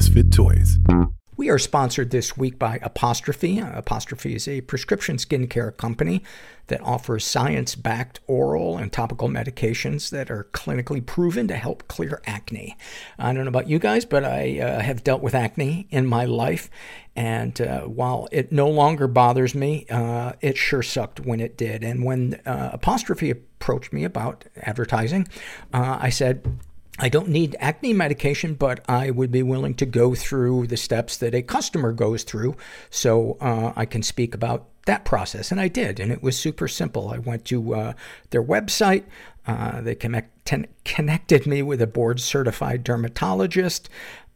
Misfit Toys. We are sponsored this week by Apostrophe. Apostrophe is a prescription skincare company that offers science backed oral and topical medications that are clinically proven to help clear acne. I don't know about you guys, but I uh, have dealt with acne in my life. And uh, while it no longer bothers me, uh, it sure sucked when it did. And when uh, Apostrophe approached me about advertising, uh, I said, I don't need acne medication, but I would be willing to go through the steps that a customer goes through so uh, I can speak about that process. And I did, and it was super simple. I went to uh, their website, uh, they connect, ten- connected me with a board certified dermatologist.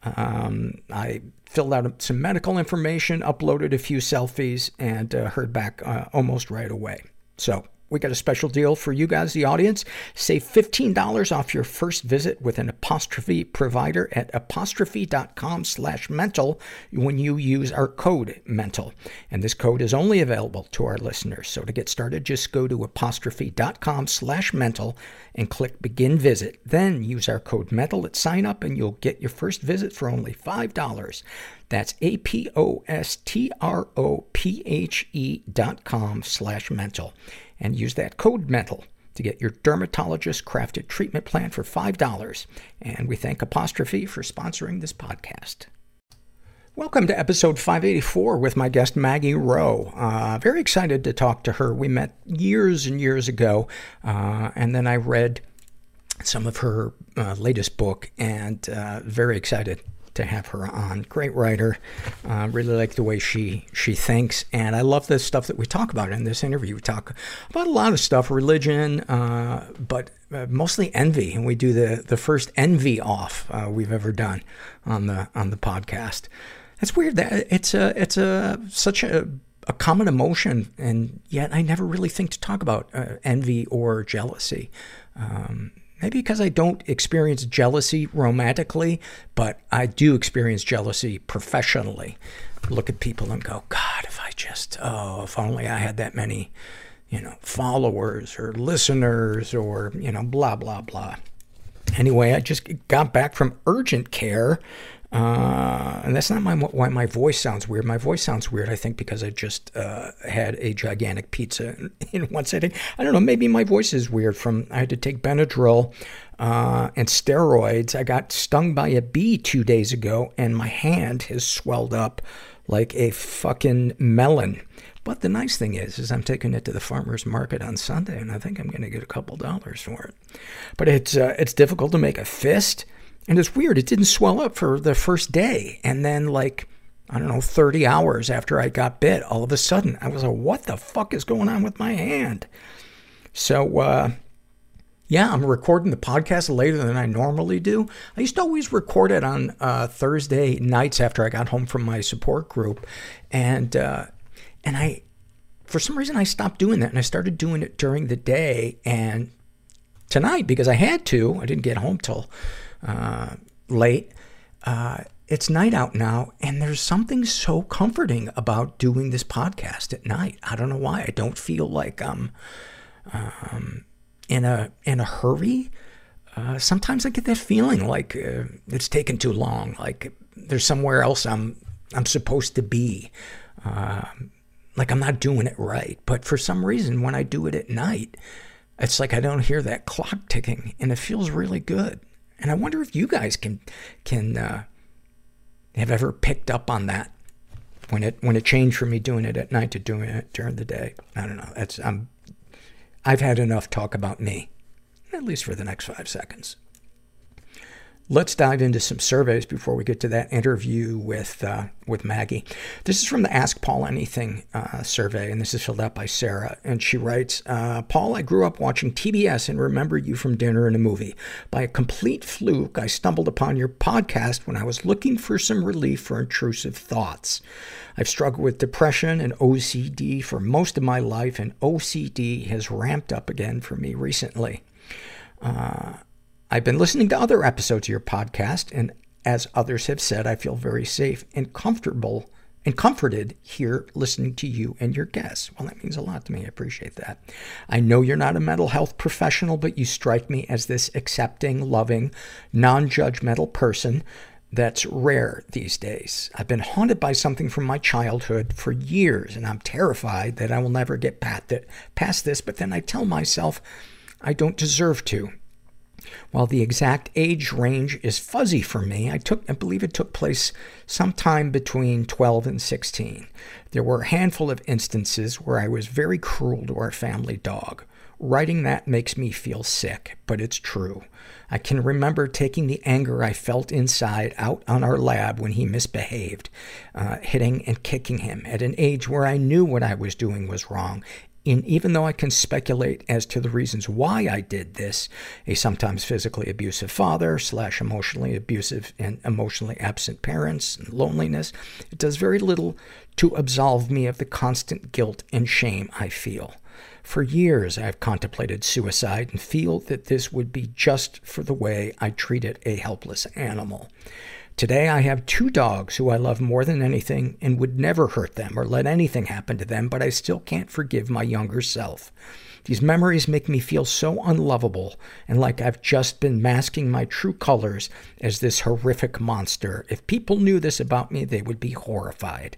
Um, I filled out some medical information, uploaded a few selfies, and uh, heard back uh, almost right away. So we got a special deal for you guys, the audience. Save $15 off your first visit with an apostrophe provider at apostrophe.com slash mental when you use our code mental. And this code is only available to our listeners. So to get started, just go to apostrophe.com slash mental and click begin visit. Then use our code mental at sign up and you'll get your first visit for only $5. That's A-P-O-S-T-R-O-P-H-E dot com slash mental and use that code MENTAL to get your dermatologist crafted treatment plan for $5. And we thank Apostrophe for sponsoring this podcast. Welcome to episode 584 with my guest Maggie Rowe. Uh, very excited to talk to her. We met years and years ago, uh, and then I read some of her uh, latest book, and uh, very excited to have her on. Great writer. Uh, really like the way she, she thinks. And I love the stuff that we talk about in this interview. We talk about a lot of stuff, religion, uh, but uh, mostly envy. And we do the, the first envy off uh, we've ever done on the, on the podcast. It's weird that it's a, it's a, such a, a common emotion, and yet I never really think to talk about uh, envy or jealousy. Um, Maybe because I don't experience jealousy romantically, but I do experience jealousy professionally. Look at people and go, God, if I just, oh, if only I had that many, you know, followers or listeners or, you know, blah, blah, blah. Anyway, I just got back from urgent care uh, and that's not my, why my voice sounds weird. My voice sounds weird, I think, because I just uh, had a gigantic pizza in, one sitting. I don't know, maybe my voice is weird from, I had to take Benadryl uh, and steroids. I got stung by a bee two days ago, and my hand has swelled up like a fucking melon. But the nice thing is, is I'm taking it to the farmer's market on Sunday, and I think I'm going to get a couple dollars for it. But it's, uh, it's difficult to make a fist and it's weird. It didn't swell up for the first day. And then like, I don't know, 30 hours after I got bit, all of a sudden I was like, what the fuck is going on with my hand? So, uh, yeah, I'm recording the podcast later than I normally do. I used to always record it on uh, Thursday nights after I got home from my support group, and uh, and I, for some reason, I stopped doing that, and I started doing it during the day. And tonight, because I had to, I didn't get home till late. Uh, it's night out now, and there's something so comforting about doing this podcast at night. I don't know why. I don't feel like I'm um, in a in a hurry. Uh, sometimes I get that feeling like uh, it's taken too long. Like there's somewhere else I'm I'm supposed to be. Uh, like I'm not doing it right. But for some reason, when I do it at night, it's like I don't hear that clock ticking, and it feels really good. And I wonder if you guys can, can, uh, have ever picked up on that when it, when it changed from me doing it at night to doing it during the day. I don't know. That's, I'm, I've had enough talk about me, at least for the next five seconds. Let's dive into some surveys before we get to that interview with uh, with Maggie. This is from the Ask Paul Anything uh, survey, and this is filled out by Sarah. And she writes, uh, "Paul, I grew up watching TBS and remember you from dinner and a movie. By a complete fluke, I stumbled upon your podcast when I was looking for some relief for intrusive thoughts. I've struggled with depression and OCD for most of my life, and OCD has ramped up again for me recently." Uh, I've been listening to other episodes of your podcast, and as others have said, I feel very safe and comfortable and comforted here listening to you and your guests. Well, that means a lot to me. I appreciate that. I know you're not a mental health professional, but you strike me as this accepting, loving, non-judgmental person that's rare these days. I've been haunted by something from my childhood for years, and I'm terrified that I will never get past this, but then I tell myself I don't deserve to. While the exact age range is fuzzy for me, I took, I believe it took place sometime between 12 and 16. There were a handful of instances where I was very cruel to our family dog. Writing that makes me feel sick, but it's true. I can remember taking the anger I felt inside out on our lab when he misbehaved, uh, hitting and kicking him at an age where I knew what I was doing was wrong. And even though I can speculate as to the reasons why I did this, a sometimes physically abusive father slash emotionally abusive and emotionally absent parents and loneliness, it does very little to absolve me of the constant guilt and shame I feel. For years, I've contemplated suicide and feel that this would be just for the way I treated a helpless animal. Today, I have two dogs who I love more than anything and would never hurt them or let anything happen to them, but I still can't forgive my younger self. These memories make me feel so unlovable and like I've just been masking my true colors as this horrific monster. If people knew this about me, they would be horrified.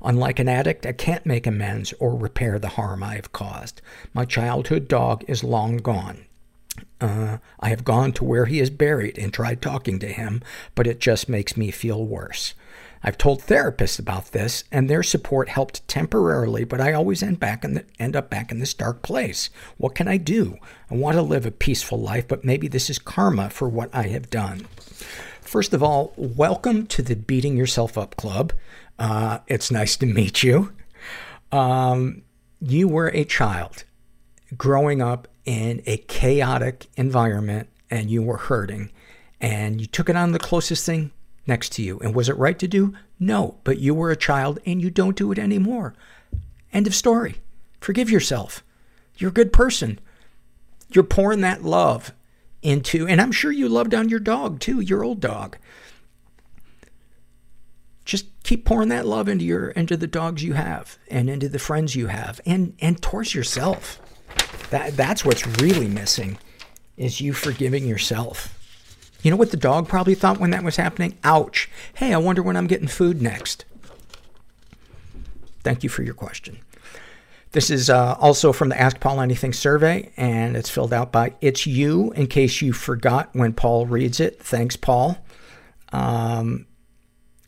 Unlike an addict, I can't make amends or repair the harm I have caused. My childhood dog is long gone. Uh, I have gone to where he is buried and tried talking to him, but it just makes me feel worse. I've told therapists about this, and their support helped temporarily, but I always end back in the, end up back in this dark place. What can I do? I want to live a peaceful life, but maybe this is karma for what I have done. First of all, welcome to the Beating Yourself Up Club. Uh, it's nice to meet you. Um, you were a child growing up in a chaotic environment and you were hurting and you took it on the closest thing next to you. And was it right to do? No, but you were a child and you don't do it anymore. End of story. Forgive yourself. You're a good person. You're pouring that love into, and I'm sure you loved on your dog too, your old dog. Just keep pouring that love into your, into the dogs you have and into the friends you have and, and towards yourself. That, that's what's really missing is you forgiving yourself. You know what the dog probably thought when that was happening? Ouch. Hey, I wonder when I'm getting food next. Thank you for your question. This is uh, also from the Ask Paul Anything survey, and it's filled out by It's You, in case you forgot when Paul reads it. Thanks, Paul. Um,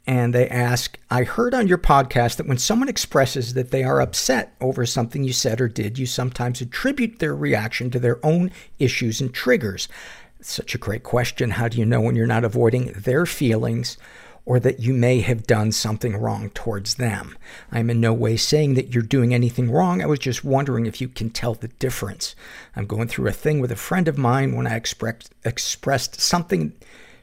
and they ask, I heard on your podcast that when someone expresses that they are upset over something you said or did, you sometimes attribute their reaction to their own issues and triggers. Such a great question. How do you know when you're not avoiding their feelings or that you may have done something wrong towards them? I'm in no way saying that you're doing anything wrong. I was just wondering if you can tell the difference. I'm going through a thing with a friend of mine when I expressed, expressed something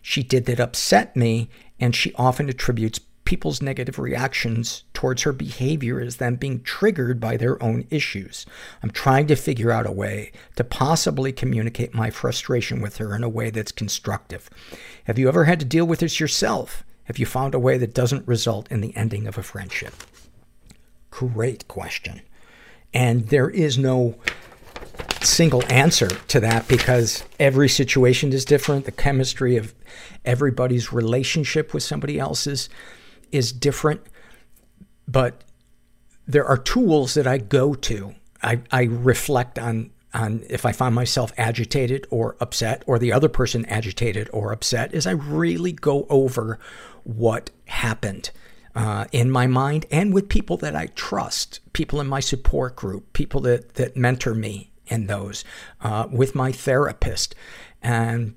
she did that upset me, and she often attributes people's negative reactions towards her behavior as them being triggered by their own issues. I'm trying to figure out a way to possibly communicate my frustration with her in a way that's constructive. Have you ever had to deal with this yourself? Have you found a way that doesn't result in the ending of a friendship? Great question. And there is no single answer to that because every situation is different. The chemistry of everybody's relationship with somebody else's is different, but there are tools that I go to. I, I reflect on, on if I find myself agitated or upset or the other person agitated or upset is I really go over what happened. Uh, in my mind and with people that I trust, people in my support group, people that, that mentor me in those, uh, with my therapist. And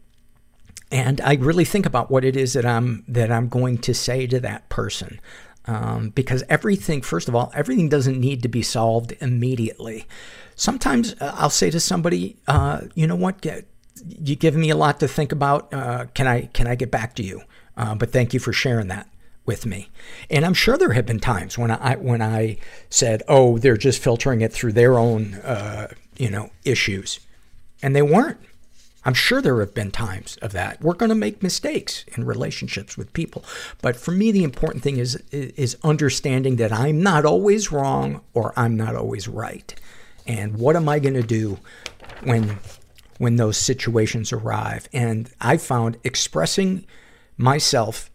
and I really think about what it is that I'm, that I'm going to say to that person. Um, because everything, first of all, everything doesn't need to be solved immediately. Sometimes uh, I'll say to somebody, uh, you know what, get, you give me a lot to think about. Uh, can I, can I get back to you? Uh, but thank you for sharing that with me. And I'm sure there have been times when I, when I said, oh, they're just filtering it through their own, uh, you know, issues. And they weren't. I'm sure there have been times of that. We're going to make mistakes in relationships with people. But for me, the important thing is, is understanding that I'm not always wrong or I'm not always right. And what am I going to do when, when those situations arrive? And I found expressing myself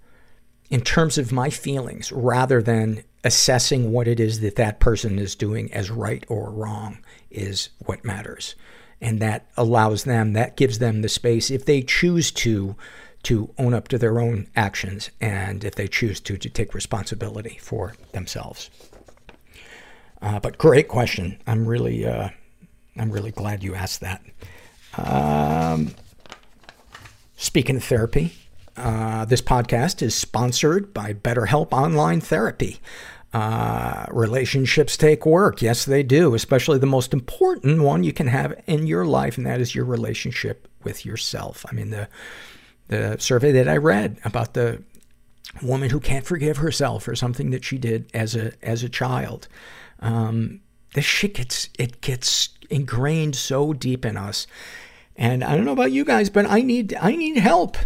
in terms of my feelings rather than assessing what it is that that person is doing as right or wrong is what matters. And that allows them, that gives them the space if they choose to, to own up to their own actions and if they choose to, to take responsibility for themselves. Uh, but great question. I'm really, uh, I'm really glad you asked that. Um, speaking of therapy, uh, this podcast is sponsored by BetterHelp Online Therapy. Uh, relationships take work. Yes, they do, especially the most important one you can have in your life, and that is your relationship with yourself. I mean, the, the survey that I read about the woman who can't forgive herself for something that she did as a, as a child. Um, this shit gets, it gets ingrained so deep in us. And I don't know about you guys, but I need, I need help.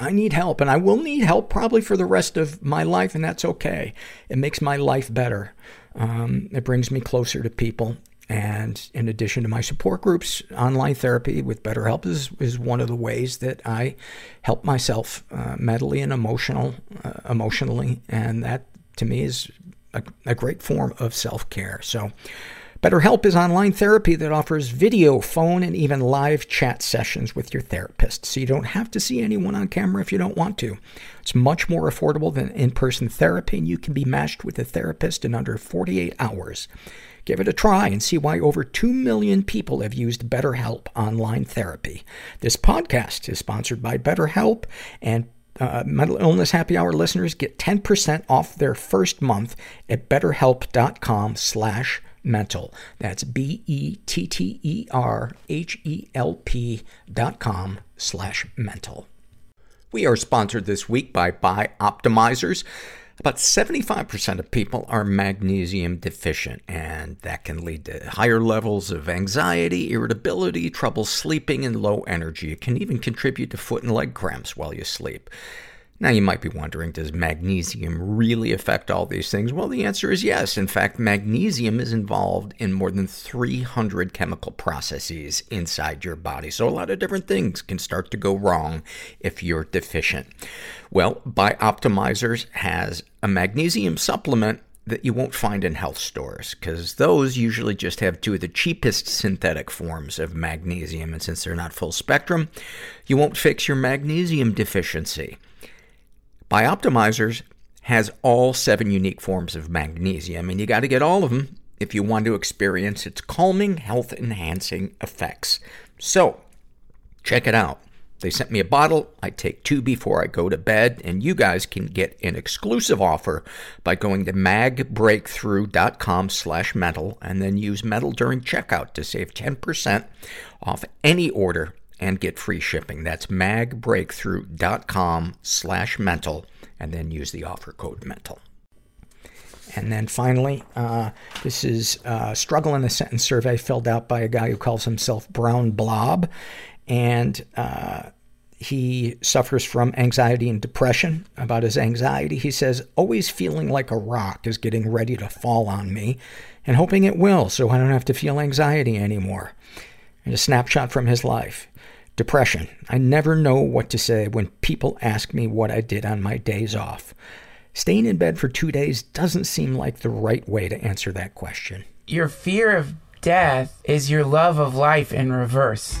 I need help and I will need help probably for the rest of my life and that's okay. It makes my life better. Um, it brings me closer to people. And in addition to my support groups, online therapy with BetterHelp is, is one of the ways that I help myself uh, mentally and emotional, uh, emotionally. And that to me is a, a great form of self-care. So BetterHelp is online therapy that offers video, phone, and even live chat sessions with your therapist, so you don't have to see anyone on camera if you don't want to. It's much more affordable than in-person therapy, and you can be matched with a therapist in under 48 hours. Give it a try and see why over 2 million people have used BetterHelp online therapy. This podcast is sponsored by BetterHelp, and uh, mental illness happy hour listeners get 10% off their first month at betterhelp.com slash mental. That's B-E-T-T-E-R-H-E-L-P dot com slash mental. We are sponsored this week by Bioptimizers. About 75% of people are magnesium deficient, and that can lead to higher levels of anxiety, irritability, trouble sleeping, and low energy. It can even contribute to foot and leg cramps while you sleep. Now you might be wondering, does magnesium really affect all these things? Well, the answer is yes. In fact, magnesium is involved in more than 300 chemical processes inside your body. So a lot of different things can start to go wrong if you're deficient. Well, Bioptimizers has a magnesium supplement that you won't find in health stores because those usually just have two of the cheapest synthetic forms of magnesium. And since they're not full spectrum, you won't fix your magnesium deficiency. Bioptimizers has all seven unique forms of magnesium, and you gotta get all of them if you want to experience its calming, health enhancing effects. So, check it out. They sent me a bottle. I take two before I go to bed, and you guys can get an exclusive offer by going to magbreakthrough.com slash mental and then use mental during checkout to save 10% off any order and get free shipping. That's magbreakthrough.com slash mental and then use the offer code mental. And then finally, uh, this is uh, struggle in a sentence survey filled out by a guy who calls himself Brown Blob. And uh, he suffers from anxiety and depression. About his anxiety, he says, always feeling like a rock is getting ready to fall on me and hoping it will so I don't have to feel anxiety anymore. And a snapshot from his life. Depression. I never know what to say when people ask me what I did on my days off. Staying in bed for two days doesn't seem like the right way to answer that question. Your fear of death is your love of life in reverse.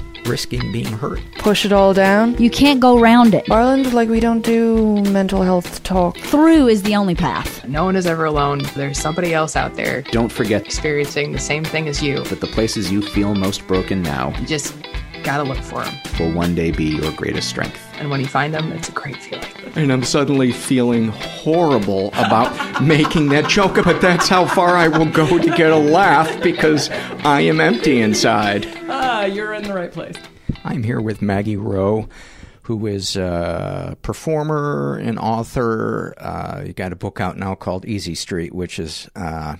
risking being hurt. Push it all down. You can't go round it. Ireland, like we don't do mental health talk. Through is the only path. No one is ever alone. There's somebody else out there Don't forget experiencing the same thing as you. that the places you feel most broken now You just gotta look for them. will one day be your greatest strength. And when you find them, it's a great feeling. And I'm suddenly feeling horrible about making that joke, but that's how far I will go to get a laugh because I am empty inside. Ah, you're in the right place. I'm here with Maggie Rowe, who is a performer and author. Uh, you got a book out now called Easy Street, which is uh,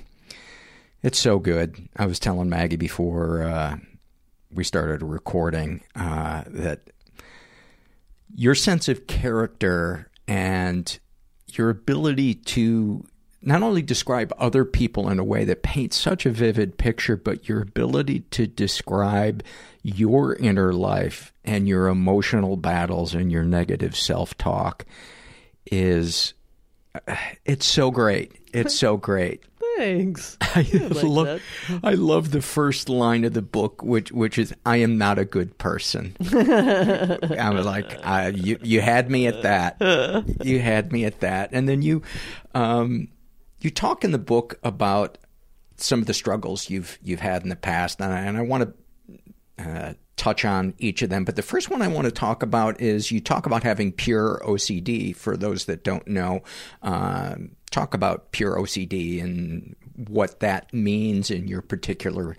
It's so good. I was telling Maggie before uh, we started recording uh, that your sense of character and your ability to not only describe other people in a way that paints such a vivid picture, but your ability to describe your inner life and your emotional battles and your negative self talk is uh, it's so great. It's so great. Thanks. I love, I love the first line of the book, which which is "I am not a good person." I was like, I, "You you had me at that. You had me at that." And then you, um, you talk in the book about some of the struggles you've you've had in the past, and I, and I want to uh, touch on each of them. But the first one I want to talk about is you talk about having pure OCD. For those that don't know, um, talk about pure OCD and what that means in your particular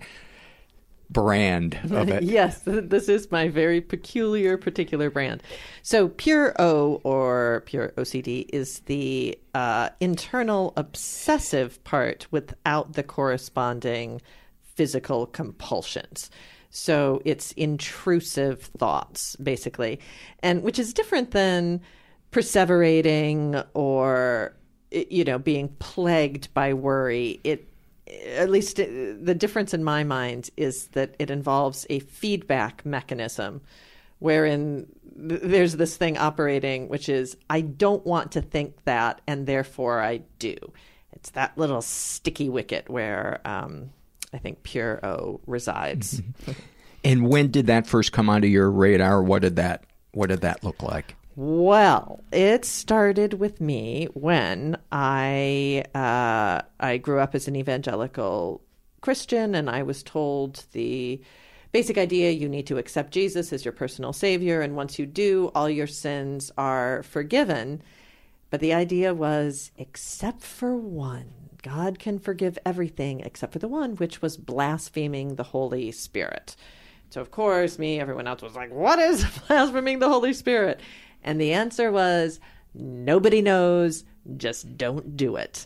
brand of it. yes, this is my very peculiar particular brand. So, pure O or pure OCD is the uh, internal obsessive part without the corresponding physical compulsions. So, it's intrusive thoughts, basically, and which is different than perseverating or you know being plagued by worry it at least the difference in my mind is that it involves a feedback mechanism wherein there's this thing operating which is i don't want to think that and therefore i do. It's that little sticky wicket where um, i think pure o resides. And when did that first come onto your radar? What did that what did that look like well, it started with me when I uh, I grew up as an evangelical Christian, and I was told the basic idea you need to accept Jesus as your personal savior, and once you do, all your sins are forgiven. But the idea was, except for one, God can forgive everything except for the one, which was blaspheming the Holy Spirit. So, of course, me, everyone else was like, What is blaspheming the Holy Spirit? And the answer was nobody knows, just don't do it.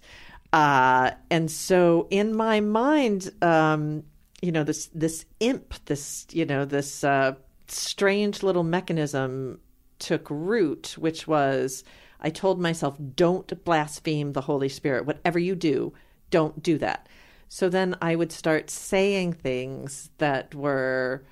Uh, and so in my mind, um, you know, this this imp, this you know, this uh, strange little mechanism took root, which was I told myself, don't blaspheme the Holy Spirit. Whatever you do, don't do that. So then I would start saying things that were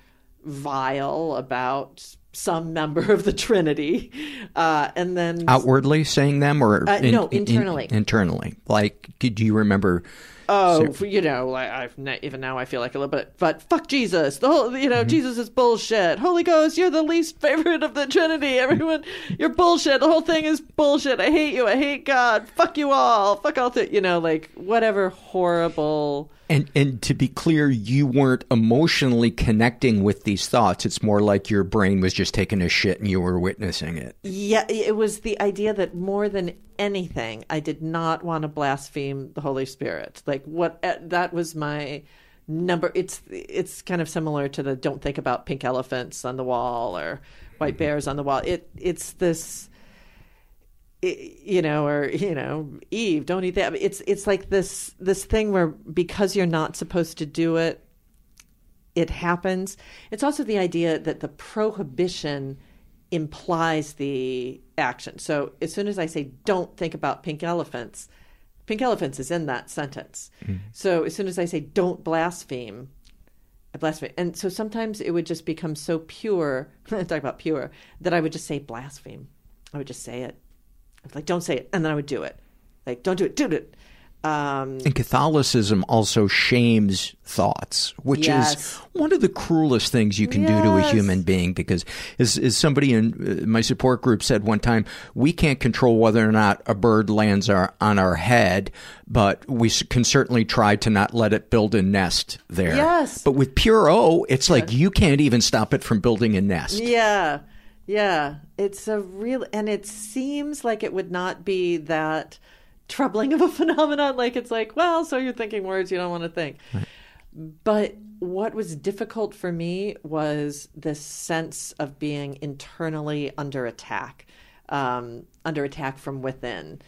vile about some member of the Trinity, uh, and then outwardly saying them, or uh, in, no, internally. In, internally, like, do you remember? Oh, so, you know, like I've even now I feel like a little bit, but fuck Jesus. The whole, you know, mm-hmm. Jesus is bullshit. Holy Ghost, you're the least favorite of the Trinity. Everyone, you're bullshit. The whole thing is bullshit. I hate you. I hate God. Fuck you all. Fuck all. Th-, you know, like whatever horrible and and to be clear, you weren't emotionally connecting with these thoughts. It's more like your brain was just taking a shit and you were witnessing it. Yeah, it was the idea that more than anything, I did not want to blaspheme the Holy Spirit. Like what uh, that was my number. It's it's kind of similar to the don't think about pink elephants on the wall or white mm-hmm. bears on the wall. It it's this you know, or you know, Eve, don't eat that. It's it's like this this thing where because you're not supposed to do it, it happens. It's also the idea that the prohibition implies the action. So as soon as I say don't think about pink elephants, pink elephants is in that sentence. Mm. So as soon as I say don't blaspheme, I blaspheme. And so sometimes it would just become so pure, talk about pure, that I would just say blaspheme. I would just say it like, don't say it. And then I would do it. Like, don't do it, do it. Um, and Catholicism also shames thoughts, which yes. is one of the cruelest things you can yes. do to a human being. Because, as, as somebody in uh, my support group said one time, we can't control whether or not a bird lands our, on our head, but we can certainly try to not let it build a nest there. Yes. But with pure O, it's like you can't even stop it from building a nest. Yeah. Yeah, it's a real, and it seems like it would not be that troubling of a phenomenon. Like it's like, well, so you're thinking words you don't want to think. Right. But what was difficult for me was this sense of being internally under attack, um, under attack from within,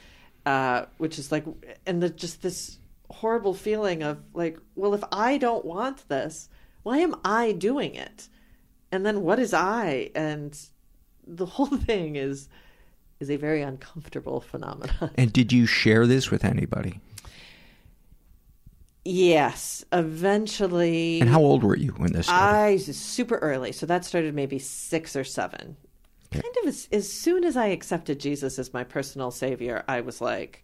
uh, which is like, and the, just this horrible feeling of like, well, if I don't want this, why am I doing it? And then what is I? And the whole thing is is a very uncomfortable phenomenon. And did you share this with anybody? Yes, eventually. And how old were you when this started? I was super early, so that started maybe six or seven. Kind of as, as soon as I accepted Jesus as my personal savior, I was like,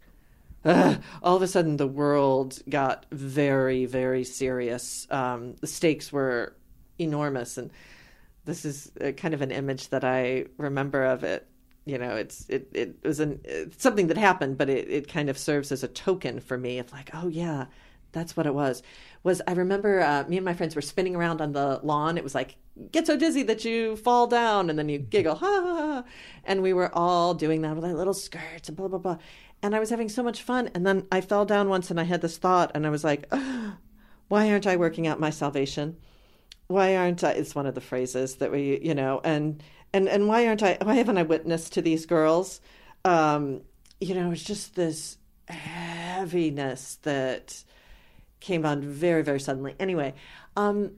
ugh. all of a sudden the world got very, very serious. Um, the stakes were enormous, and this is a, kind of an image that I remember of it. You know, it's it it was an it's something that happened, but it, it kind of serves as a token for me of like, oh yeah, that's what it was. Was I remember uh, me and my friends were spinning around on the lawn. It was like get so dizzy that you fall down and then you giggle, ha ha ha. And we were all doing that with our little skirts and blah blah blah. And I was having so much fun. And then I fell down once and I had this thought and I was like, why aren't I working out my salvation? Why aren't I? It's one of the phrases that we, you know, and and and why aren't I? Why haven't I witnessed to these girls? Um, you know, it's just this heaviness that came on very very suddenly. Anyway, um,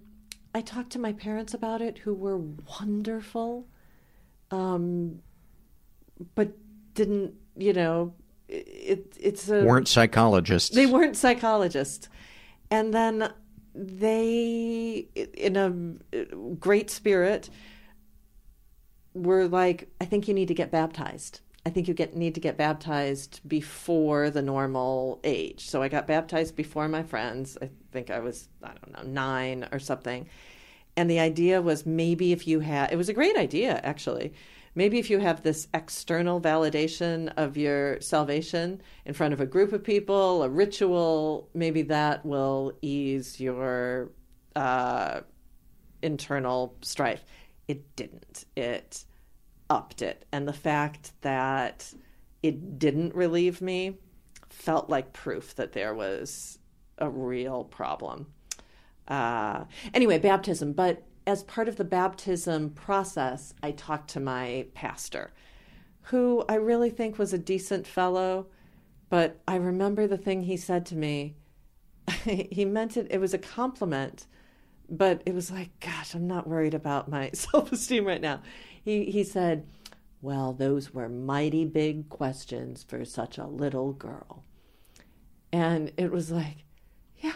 I talked to my parents about it, who were wonderful, um, but didn't, you know, it, it's a weren't psychologists. they weren't psychologists. And then they, in a great spirit, were like, I think you need to get baptized. I think you get need to get baptized before the normal age. So I got baptized before my friends. I think I was, I don't know, nine or something. And the idea was maybe if you had, it was a great idea actually. Maybe if you have this external validation of your salvation in front of a group of people, a ritual, maybe that will ease your uh, internal strife. It didn't. It upped it. And the fact that it didn't relieve me felt like proof that there was a real problem. Uh, anyway, baptism. But as part of the baptism process, I talked to my pastor, who I really think was a decent fellow. But I remember the thing he said to me. he meant it, it was a compliment, but it was like, gosh, I'm not worried about my self esteem right now. He, he said, Well, those were mighty big questions for such a little girl. And it was like, Yeah,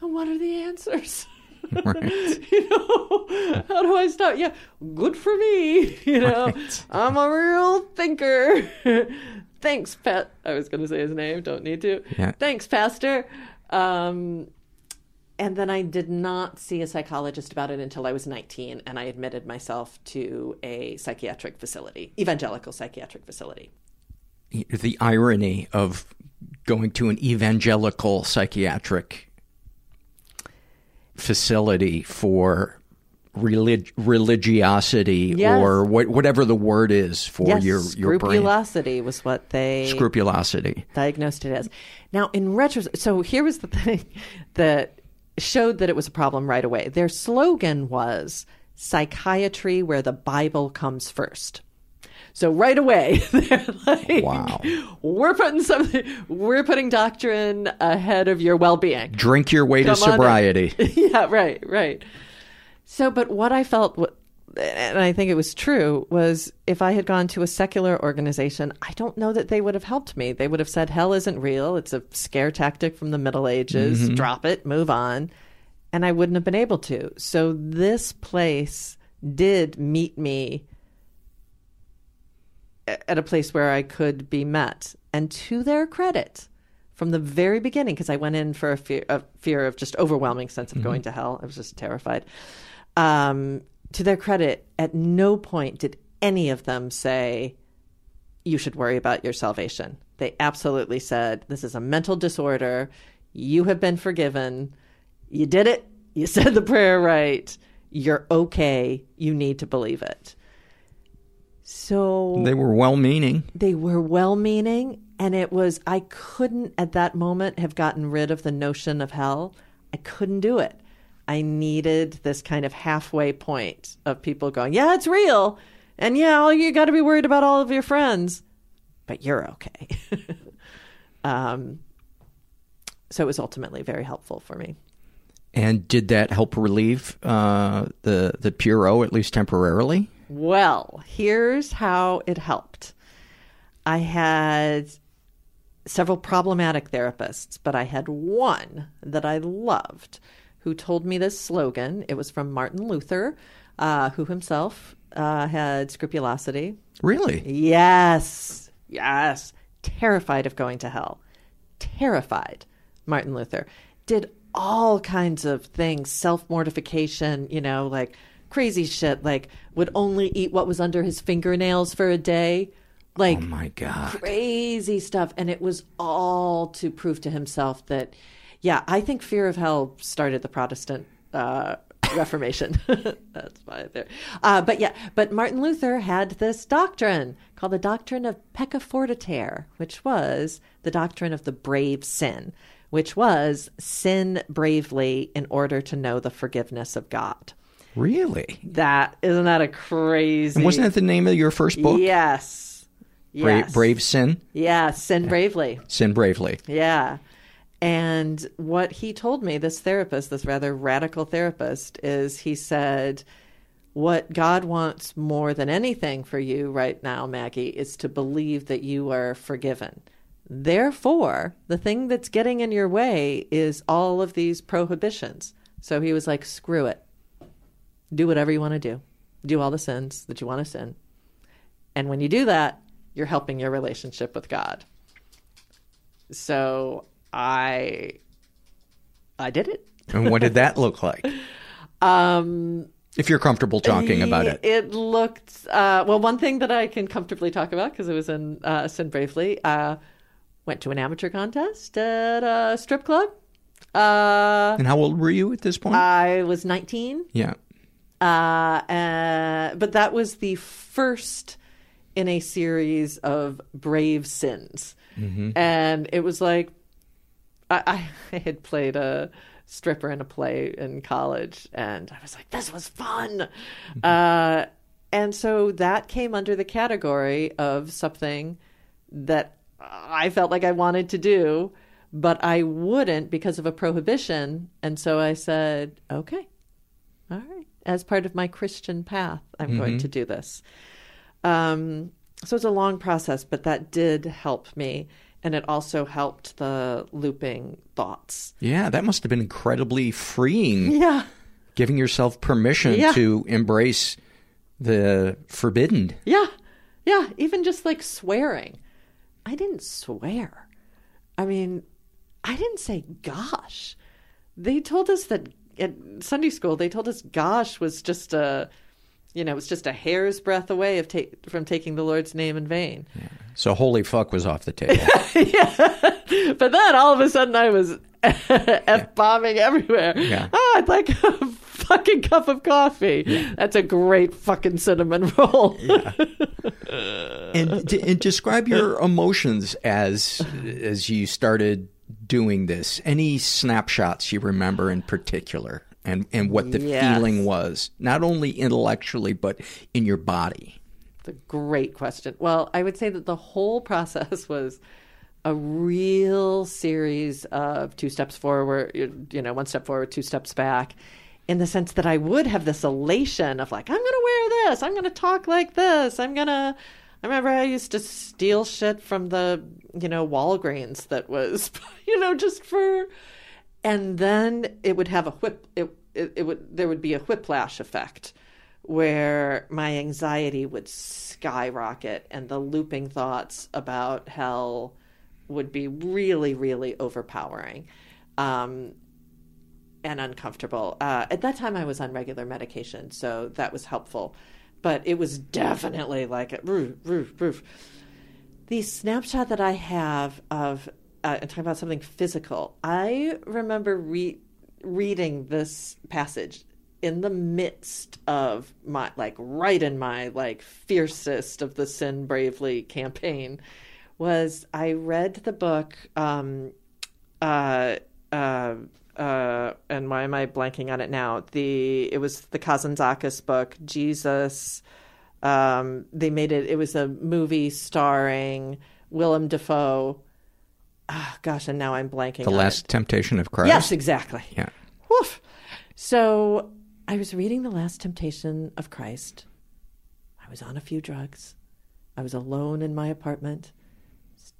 and what are the answers? Right. you know, how do I stop? Yeah, good for me. You know, Right. I'm a real thinker. Thanks, Pat. I was going to say his name. Don't need to. Yeah. Thanks, Pastor. Um, and then I did not see a psychologist about it until I was 19, and I admitted myself to a psychiatric facility, evangelical psychiatric facility. the irony of going to an evangelical psychiatric facility for relig- religiosity Yes. or what, whatever the word is for yes, your your brain scrupulosity was what they scrupulosity. diagnosed it as. Now, in retrospect, so here was the thing that showed that it was a problem right away. Their slogan was psychiatry where the Bible comes first. So right away, they're like, Wow. we're putting something, we're putting doctrine ahead of your well-being. Drink your way to Come in. sobriety. yeah, right, right. So, but what I felt, and I think it was true, was if I had gone to a secular organization, I don't know that they would have helped me. They would have said, hell isn't real. It's a scare tactic from the Middle Ages. Mm-hmm. Drop it, move on. And I wouldn't have been able to. So, this place did meet me at a place where I could be met. And to their credit, from the very beginning, because I went in for a fear, a fear of just overwhelming sense of going to hell. I was just terrified. Um, to their credit, at no point did any of them say, you should worry about your salvation. They absolutely said, this is a mental disorder. You have been forgiven. You did it. You said the prayer right. You're okay. You need to believe it. So They were well meaning. they were well meaning and it was i couldn't at that moment have gotten rid of the notion of hell i couldn't do it i needed this kind of halfway point of people going yeah it's real and yeah all you got to be worried about all of your friends but you're okay um so it was ultimately very helpful for me. And did that help relieve uh, the the pure O at least temporarily? Well, here's how it helped. I had several problematic therapists, but I had one that I loved who told me this slogan. It was from Martin Luther, uh, who himself uh, had scrupulosity. Really? Yes, yes. Terrified of going to hell. Terrified. Martin Luther did all kinds of things, self mortification, you know, like crazy shit, like would only eat what was under his fingernails for a day. Like, oh my God. crazy stuff. And it was all to prove to himself that, yeah, I think fear of hell started the Protestant uh, Reformation. That's why there. Uh, but yeah, but Martin Luther had this doctrine called the doctrine of pecca fortiter, which was the doctrine of the brave sin, which was sin bravely in order to know the forgiveness of God. Really? That isn't that a crazy? And wasn't that the name of your first book? Yes. Brave, Yes. Brave Sin? Yeah, sin bravely. Sin Bravely. Yeah. And what he told me, this therapist, this rather radical therapist, is he said, What God wants more than anything for you right now, Maggie, is to believe that you are forgiven. Therefore, the thing that's getting in your way is all of these prohibitions. So he was like, Screw it. Do whatever you want to do, do all the sins that you want to sin. And when you do that, you're helping your relationship with God. So I I did it. And what did that look like? Um If you're comfortable talking about it. It looked uh, well. One thing that I can comfortably talk about because it was in uh, Sin Bravely. Uh, went to an amateur contest at a strip club. Uh, And how old were you at this point? I was 19. yeah. Uh, uh, but that was the first in a series of brave sins. And it was like, I, I had played a stripper in a play in college, and I was like, this was fun. Uh, and so that came under the category of something that I felt like I wanted to do, but I wouldn't because of a prohibition. And so I said, okay, all right. As part of my Christian path, I'm going to do this. Um, so it's a long process, but that did help me. And it also helped the looping thoughts. Yeah, that must have been incredibly freeing, Yeah. giving yourself permission Yeah. to embrace the forbidden. Yeah. Yeah. Even just like swearing. I didn't swear. I mean, I didn't say gosh. They told us that at Sunday school, they told us gosh was just a, you know, it was just a hair's breadth away of ta- from taking the Lord's name in vain. So holy fuck was off the table. yeah, But then all of a sudden I was F bombing everywhere. Yeah. Oh, I'd like a fucking cup of coffee. That's a great fucking cinnamon roll. and, and describe your emotions as as you started doing this. Any snapshots you remember in particular, and and what the Yes. feeling was, not only intellectually but in your body. It's a great question. Well, I would say that the whole process was a real series of two steps forward, you know, one step forward, two steps back, in the sense that I would have this elation of like, I'm going to wear this, I'm going to talk like this, I'm going to. I remember I used to steal shit from the, you know, Walgreens that was, you know, just for. And then it would have a whip, it, it, it would, there would be a whiplash effect where my anxiety would skyrocket and the looping thoughts about hell would be really, really overpowering um, and uncomfortable. Uh, at that time, I was on regular medication, so that was helpful. But it was definitely like a roof, roof, roof. The snapshot that I have of uh, and talking about something physical, I remember re- reading this passage in the midst of my like right in my like fiercest of the sin bravely campaign was I read the book um uh uh uh and why am I blanking on it now the it was the Kazantzakis book Jesus um they made it it was a movie starring Willem Dafoe ah, gosh, and now I'm blanking. The Last it. Temptation of Christ. Yes, exactly. Yeah. Woof. So I was reading The Last Temptation of Christ. I was on a few drugs. I was alone in my apartment,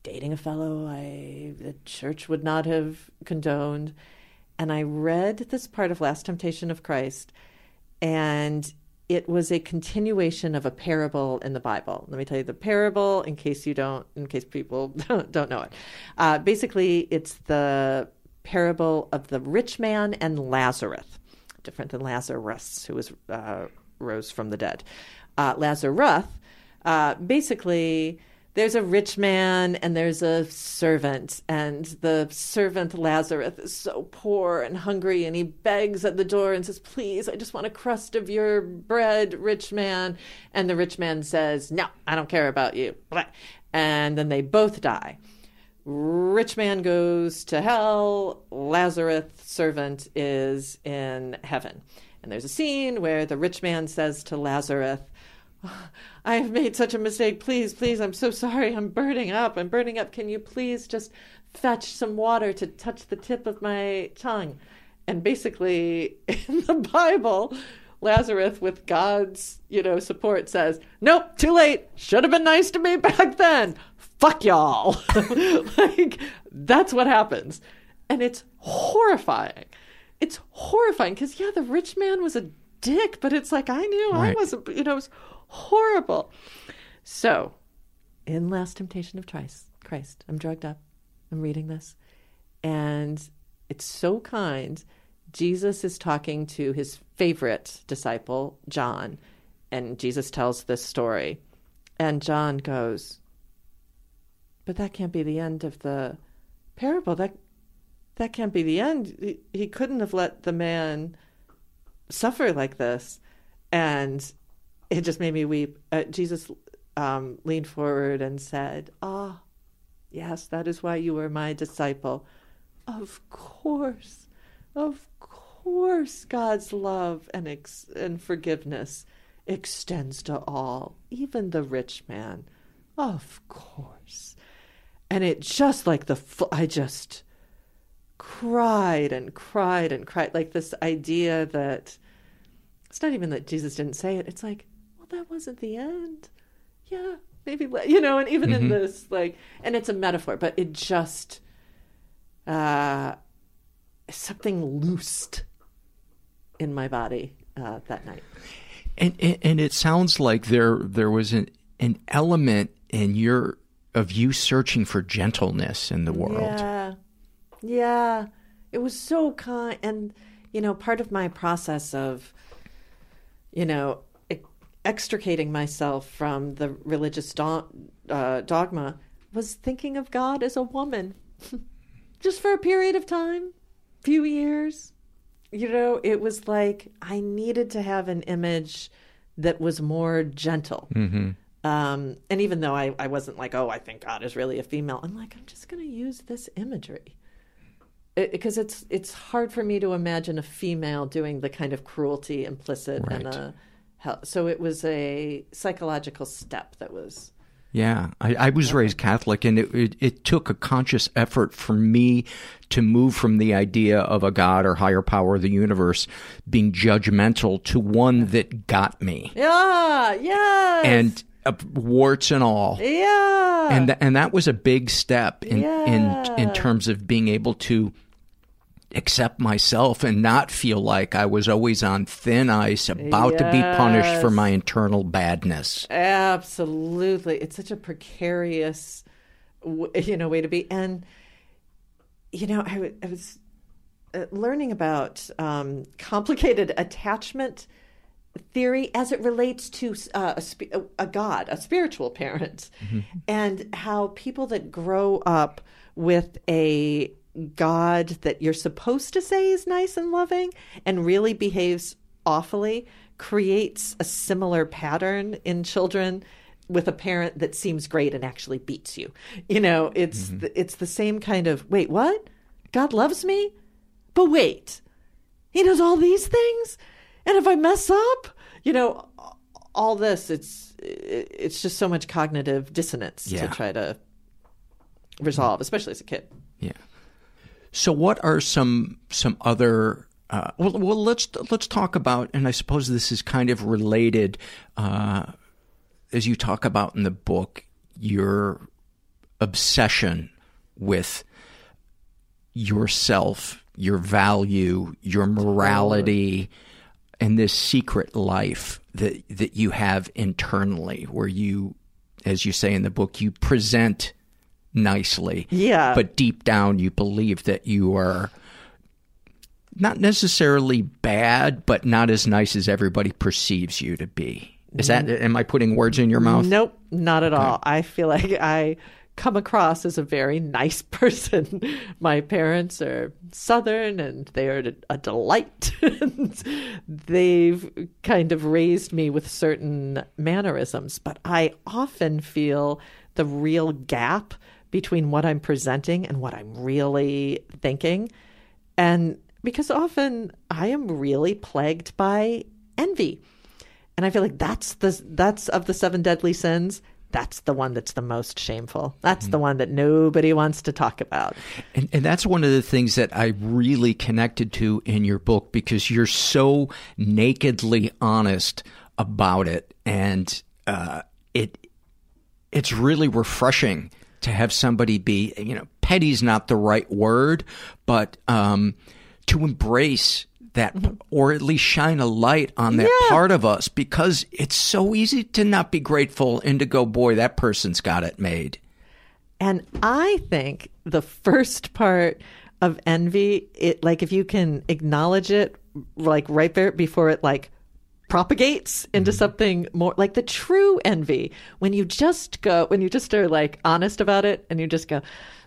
dating a fellow I the church would not have condoned, and I read this part of Last Temptation of Christ, and it was a continuation of a parable in the Bible. Let me tell you the parable in case you don't, in case people don't, don't know it. Uh, basically, it's the parable of the rich man and Lazarus, different than Lazarus, who was uh, rose from the dead. Uh, Lazarus, uh, basically, there's a rich man and there's a servant, and the servant Lazarus is so poor and hungry, and he begs at the door and says, "Please, I just want a crust of your bread, rich man." And the rich man says, "No, I don't care about you." And then they both die. Rich man goes to hell. Lazarus, servant, is in heaven. And there's a scene where the rich man says to Lazarus, I have made such a mistake. Please, please, I'm so sorry. I'm burning up. I'm burning up. Can you please just fetch some water to touch the tip of my tongue? And basically, in the Bible, Lazarus, with God's, you know, support, says, "Nope, too late. Should have been nice to me back then. Fuck y'all." like that's what happens, and it's horrifying. It's horrifying because yeah, the rich man was a dick, but it's like I knew I wasn't. You know, it was horrible. So, in Last Temptation of Christ, I'm drugged up. I'm reading this, and it's so kind. Jesus is talking to his favorite disciple, John, and Jesus tells this story. And John goes, But that can't be the end of the parable. That that can't be the end. He, he couldn't have let the man suffer like this. And it just made me weep. Uh, Jesus um, leaned forward and said, Ah, yes, that is why you were my disciple. Of course, of course, God's love and ex- and forgiveness extends to all, even the rich man. Of course. And it just like the fu- I just cried and cried and cried like this idea that it's not even that Jesus didn't say it. It's like, well, that wasn't the end. Yeah, maybe you know, and even in Mhm. this like, and it's a metaphor, but it just uh, something loosed in my body uh, that night. And, and and it sounds like there there was an an element in your of you searching for gentleness in the world. Yeah. Yeah. It was so kind. And, you know, part of my process of, you know, extricating myself from the religious do- uh, dogma was thinking of God as a woman just for a period of time, few years. You know, it was like I needed to have an image that was more gentle. Mm-hmm. Um, and even though I, I wasn't like, oh, I think God is really a female, I'm like, I'm just going to use this imagery because it's it's hard for me to imagine a female doing the kind of cruelty implicit in Right. a hell. So it was a psychological step that was Yeah, I, I was raised Catholic, and it, it it took a conscious effort for me to move from the idea of a God or higher power of the universe being judgmental to one that got me, yeah, yes, and uh, warts and all. yeah, and th- and that was a big step in in in terms of being able to accept myself and not feel like I was always on thin ice about to be punished for my internal badness. Absolutely, it's such a precarious, you know, way to be. And you know, I, w- I was uh, learning about um, complicated attachment theory as it relates to uh, a, sp- a, a god, a spiritual parent, and how people that grow up with a god that you're supposed to say is nice and loving and really behaves awfully creates a similar pattern in children with a parent that seems great and actually beats you. You know, it's mm-hmm. the, it's the same kind of wait, what? God loves me? But wait. He does all these things? And if I mess up, you know, all this it's it's just so much cognitive dissonance Yeah. to try to resolve, mm. especially as a kid. Yeah. So, what are some some other? Uh, well, well, let's let's talk about, and I suppose this is kind of related, uh, as you talk about in the book, your obsession with yourself, your value, your morality, and this secret life that that you have internally, where you, as you say in the book, you present nicely, Yeah. but deep down you believe that you are not necessarily bad, but not as nice as everybody perceives you to be. Is that? Am I putting words in your mouth? Nope, not at all. I feel like I come across as a very nice person. My parents are Southern and they are a delight. They've kind of raised me with certain mannerisms, but I often feel the real gap between what I'm presenting and what I'm really thinking. And because often I am really plagued by envy. And I feel like that's the that's of the seven deadly sins. That's the one that's the most shameful. That's the one that nobody wants to talk about. And, and that's one of the things that I really connected to in your book because you're so nakedly honest about it, and uh, it it's really refreshing to have somebody be you know petty's not the right word, but um, to embrace that or at least shine a light on that part of us because it's so easy to not be grateful and to go boy that person's got it made. And I think the first part of envy, it like if you can acknowledge it like right there before it like propagates into mm-hmm. something more like the true envy. When you just go when you just are like honest about it and you just go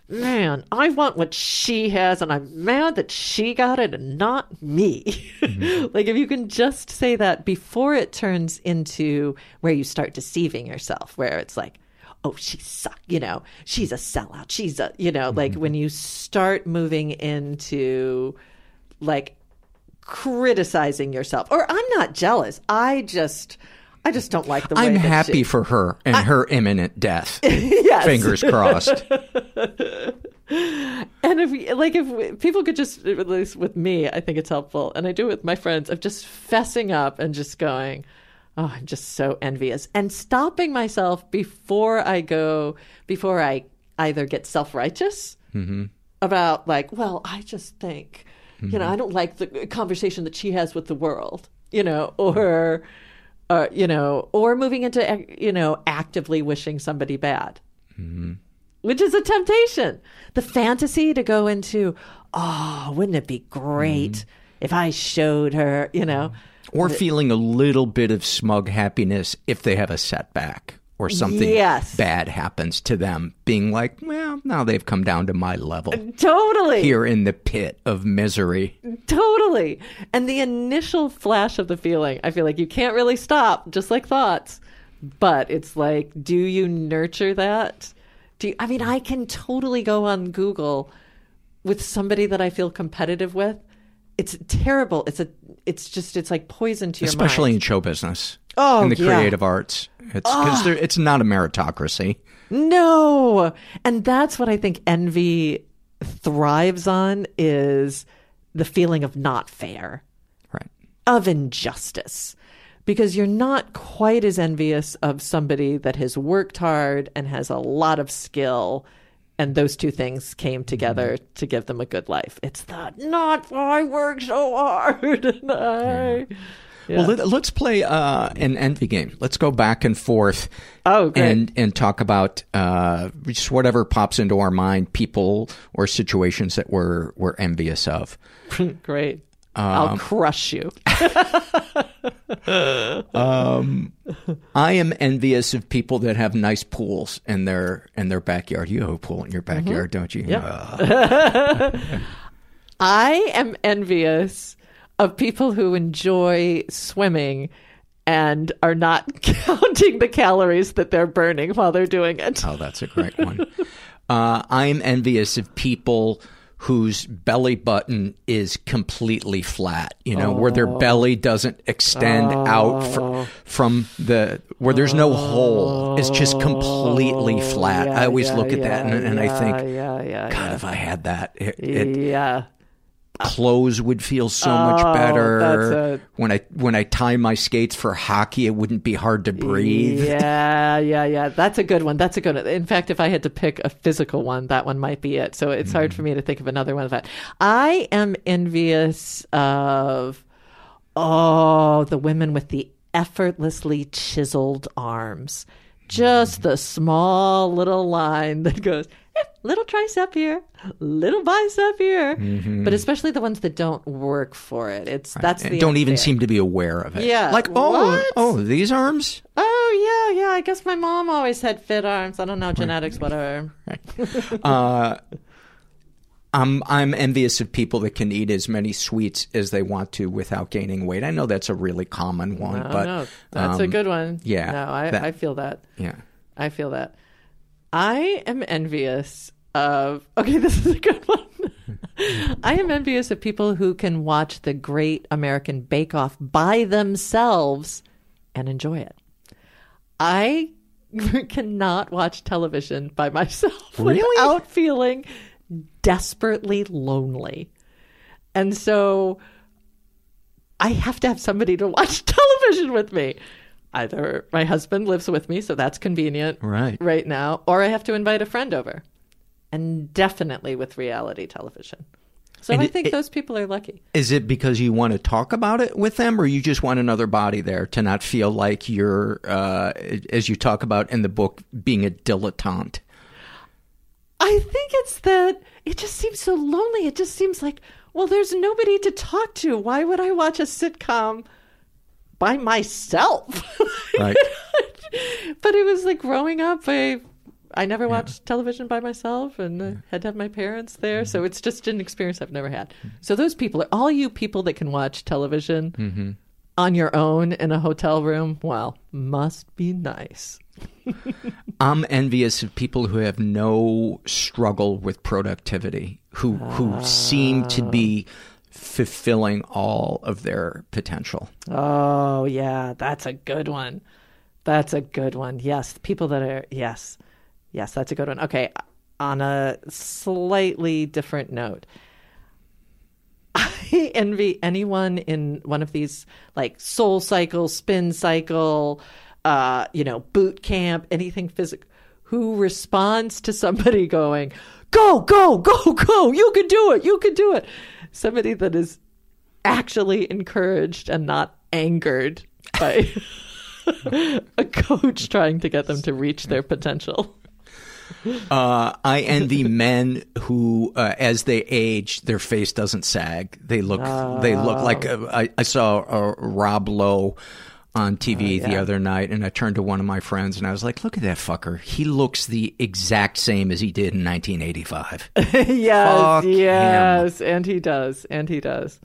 man i want what she has and i'm mad that she got it and not me. Mm-hmm. Like if you can just say that before it turns into where you start deceiving yourself where it's like oh she suck you know she's a sellout. She's a you know like mm-hmm. when you start moving into like criticizing yourself or i'm not jealous i just i just don't like the way I'm happy she- for her and her imminent death. Yes. Fingers crossed. and if we- like if we- people could just at least with me i think it's helpful and i do it with my friends of just fessing up and just going oh i'm just so envious and stopping myself before i go before i either get self-righteous mm-hmm. about like well i just think you know mm-hmm. i don't like the uh, conversation that she has with the world you know or uh, you know or moving into you know actively wishing somebody bad. Mm-hmm. Which is a temptation. The fantasy to go into, oh, wouldn't it be great mm-hmm. if I showed her, you know? or feeling a little bit of smug happiness if they have a setback or something Yes. bad happens to them, being like, well, now they've come down to my level Totally. here in the pit of misery. Totally. And the initial flash of the feeling, I feel like you can't really stop, just like thoughts. But it's like, do you nurture that? Do you, I mean, I can totally go on Google with somebody that I feel competitive with. It's terrible. It's a. It's just. It's like poison to your Especially mind. in show business. Oh, in the yeah. creative arts. It's because ah. it's not a meritocracy. No. And that's what I think envy thrives on is the feeling of not fair, Right. of injustice. Because you're not quite as envious of somebody that has worked hard and has a lot of skill. And those two things came together mm-hmm. to give them a good life. It's the not I work so hard and I. Well, let, let's play uh, an envy game. Let's go back and forth. Oh, great. And and talk about uh, just whatever pops into our mind, people or situations that we're we're envious of. Great. Um, I'll crush you. um, I am envious of people that have nice pools in their in their backyard. You have a pool in your backyard, don't you? Uh, I am envious of people who enjoy swimming and are not counting the calories that they're burning while they're doing it. oh, that's a great one. uh, I'm envious of people whose belly button is completely flat, you know, where their belly doesn't extend out fr- from the, where there's no hole. It's just completely flat. I always look at that and, and I think, yeah, yeah, God, if I had that, it, it, yeah. Clothes would feel so much Oh, better. that's a- when I when I tie my skates for hockey, it wouldn't be hard to breathe. Yeah, yeah, yeah. That's a good one. That's a good one. In fact, if I had to pick a physical one, that one might be it. So it's mm-hmm. hard for me to think of another one of that. I am envious of, oh, the women with the effortlessly chiseled arms. Just mm-hmm. the small little line that goes, little tricep here, little bicep here. But especially the ones that don't work for it. It's that's And the don't even seem to be aware of it. Yeah, like oh what? oh these arms. Oh yeah, yeah. I guess my mom always had fit arms. I don't know genetics, whatever. Uh, I'm I'm envious of people that can eat as many sweets as they want to without gaining weight. I know that's a really common one, No, but no, that's a um, good one. yeah, no, I, that- I feel that. Yeah. I feel that. I am envious of. Okay, this is a good one. I am envious of people who can watch the Great American Bake Off by themselves and enjoy it. I cannot watch television by myself without feeling desperately lonely. And so I have to have somebody to watch television with me. Either my husband lives with me, so that's convenient Right. right now, or I have to invite a friend over. And definitely with reality television. So And I it- think it- those people are lucky. Is it because you want to talk about it with them, or you just want another body there to not feel like you're, uh, as you talk about in the book, being a dilettante? I think it's that it just seems so lonely. It just seems like, well, there's nobody to talk to. Why would I watch a sitcom by myself? Right. but it was like growing up, I I never watched television by myself and uh, had to have my parents there. So it's just an experience I've never had. So those people are all you people that can watch television on your own in a hotel room. Well, must be nice. I'm envious of people who have no struggle with productivity, who who seem to be fulfilling all of their potential. Oh, yeah, that's a good one. That's a good one. Yes, people that are yes. Yes, that's a good one. Okay, on a slightly different note. I envy anyone in one of these like soul cycle, spin cycle, uh, you know, boot camp, anything physical who responds to somebody going, "Go, go, go, go. You can do it. You can do it." Somebody that is actually encouraged and not angered by a coach trying to get them to reach their potential. Uh, I envy men who, uh, as they age, their face doesn't sag. They look, they look like. Uh, I, I saw uh, Rob Lowe on TV oh, the other night, and I turned to one of my friends and I was like, "Look at that fucker! He looks the exact same as he did in 1985." yes, Fuck him. yes, and he does, and he does.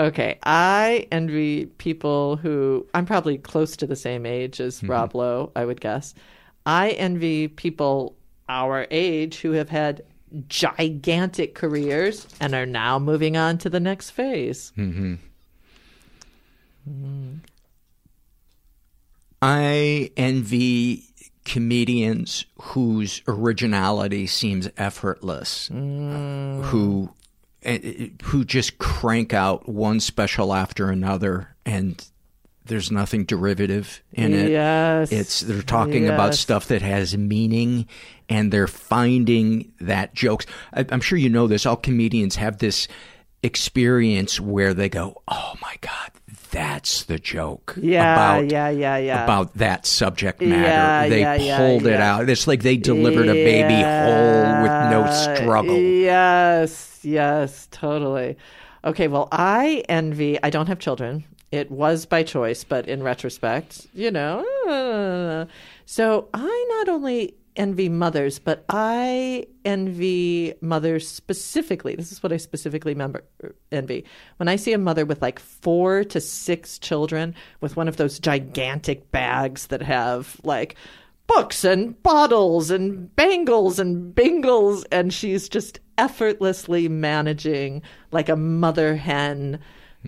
Okay, I envy people who I'm probably close to the same age as mm-hmm. Rob Lowe, I would guess. I envy people our age who have had gigantic careers and are now moving on to the next phase. Mm-hmm. Mm. I envy comedians whose originality seems effortless, uh, who uh, who just crank out one special after another, and there's nothing derivative in it. Yes. It's they're talking about stuff that has meaning, and they're finding that jokes. I, I'm sure you know this. All comedians have this experience where they go, "Oh my god, that's the joke." Yeah, about, yeah, yeah, yeah. About that subject matter, Yeah, they yeah, yeah, pulled it yeah. out. It's like they delivered a baby whole with no struggle. Yes, yes, totally. Okay, well, I envy, I don't have children. It was by choice, but in retrospect, you know. uh, so I not only envy mothers, but I envy mothers specifically. This is what I specifically member, envy. When I see a mother with like four to six children with one of those gigantic bags that have like books and bottles and bangles and bingles and she's just effortlessly managing like a mother hen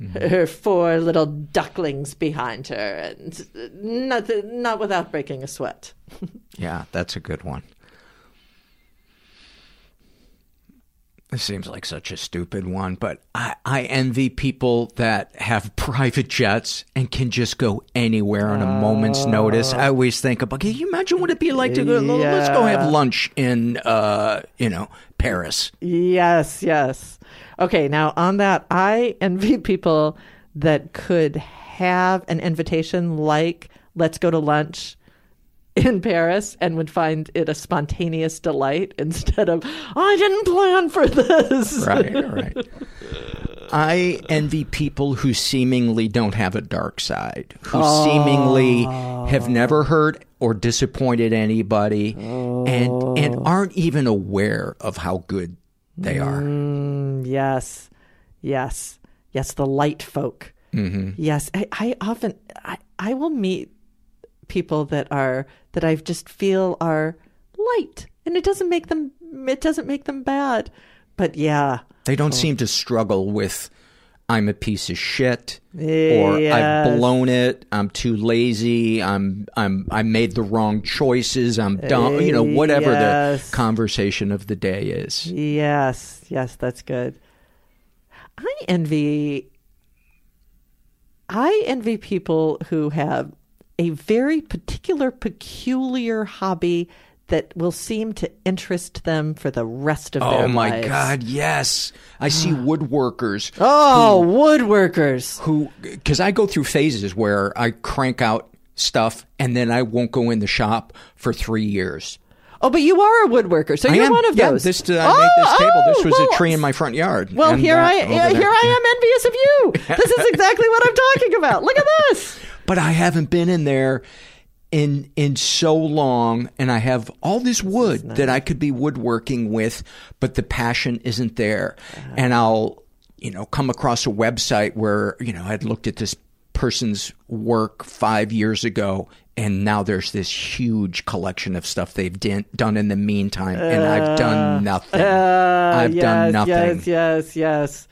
her four little ducklings behind her and not not without breaking a sweat. Yeah, that's a good one. This seems like such a stupid one, but I, I envy people that have private jets and can just go anywhere on a moment's notice. I always think about, can you imagine what it'd be like to go, let's go have lunch in, uh, you know, Paris. Yes, yes. Okay, now on that, I envy people that could have an invitation like let's go to lunch in Paris and would find it a spontaneous delight instead of I didn't plan for this. Right, right. I envy people who seemingly don't have a dark side, who seemingly have never hurt or disappointed anybody, and and oh. aren't even aware of how good they are. Mm, yes, yes, yes. The light folk. Mm-hmm. Yes, I, I often I, I will meet people that are that I just feel are light, and it doesn't make them it doesn't make them bad, but yeah, They don't seem to struggle with I'm a piece of shit or I've blown it, I'm too lazy, I'm I'm I made the wrong choices, I'm dumb, you know, whatever Yes. the conversation of the day is. yes, yes. That's good. I envy. I envy people who have a very particular, peculiar hobby that will seem to interest them for the rest of their lives. Oh my lives. god, yes. I see woodworkers Oh, woodworkers. who cuz I go through phases where I crank out stuff and then I won't go in the shop for 3 years. Oh, but you are a woodworker, so I you're am- one of yeah, those. This, uh, I made this Oh. This oh, was well, a tree in my front yard. Well, And here that I over yeah, there. here I am envious of you. This is exactly what I'm talking about. Look at this. but I haven't been in there in in so long and I have all this wood that I could be woodworking with but the passion isn't there. And I'll you know come across a website where you know I'd looked at this person's work 5 years ago and now there's this huge collection of stuff they've din- done in the meantime and I've done nothing. I've Uh, yes, done nothing. Yes, yes, yes.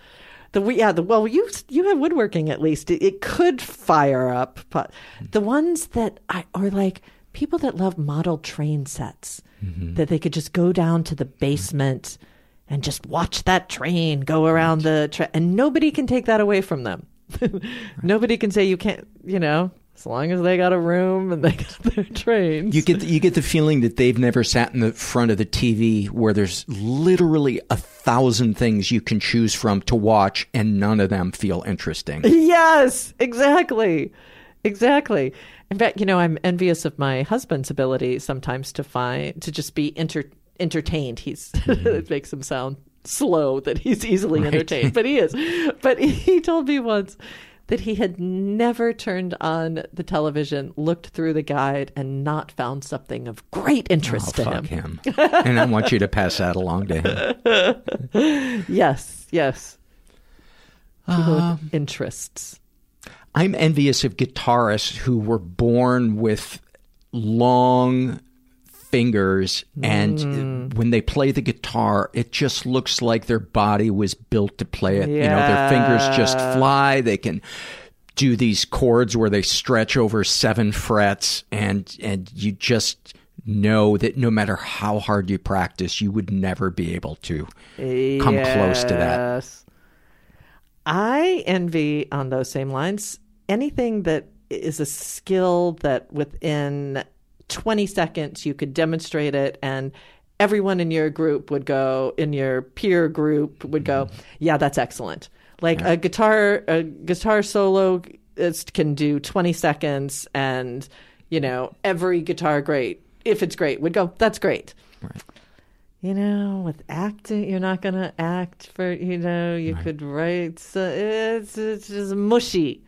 The we- yeah, the well, you you have woodworking at least. It, it could fire up, but the ones that I are like people that love model train sets Mm-hmm. that they could just go down to the basement and just watch that train go around the tra- and nobody can take that away from them. Nobody can say you can't, you know, as long as they got a room and they got their trains. You get the, you get the feeling that they've never sat in the front of the TV where there's literally a thousand things you can choose from to watch, and none of them feel interesting. Yes, exactly. Exactly. In fact, you know, I'm envious of my husband's ability sometimes to find to just be enter, entertained. He's mm-hmm. it makes him sound slow that he's easily entertained, but he is. But he told me once that he had never turned on the television, looked through the guide, and not found something of great interest Oh, to fuck him. him. and I want you to pass that along to him. Yes, yes. With um, interests. I'm envious of guitarists who were born with long fingers and mm. when they play the guitar it just looks like their body was built to play it. You know their fingers just fly. They can do these chords where they stretch over seven frets and and you just know that no matter how hard you practice you would never be able to come close to that. I envy on those same lines anything that is a skill that within 20 seconds you could demonstrate it and everyone in your group would go in your peer group would go mm-hmm. yeah that's excellent like a guitar a guitar solo uh, is, can do 20 seconds and you know every guitar great if it's great would go that's great you know, with acting, you're not going to act for, you know, you could write. So it's, it's just mushy.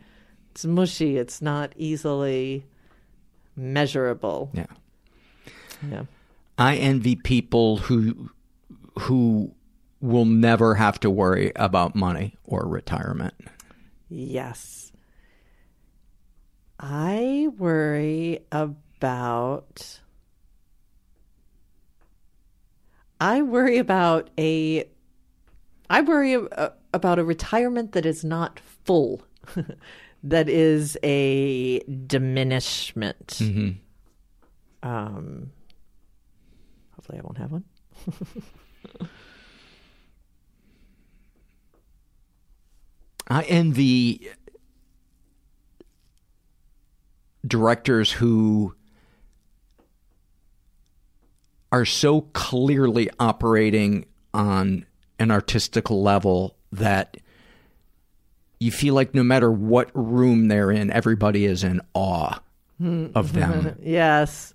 It's mushy. It's not easily measurable. yeah Yeah. I envy people who who will never have to worry about money or retirement. Yes. I worry about. I worry about a I worry about a retirement that is not full, that is a diminishment. Mm-hmm. Um, hopefully, I won't have one. I envy directors who are so clearly operating on an artistical level that you feel like no matter what room they're in, everybody is in awe of them. yes.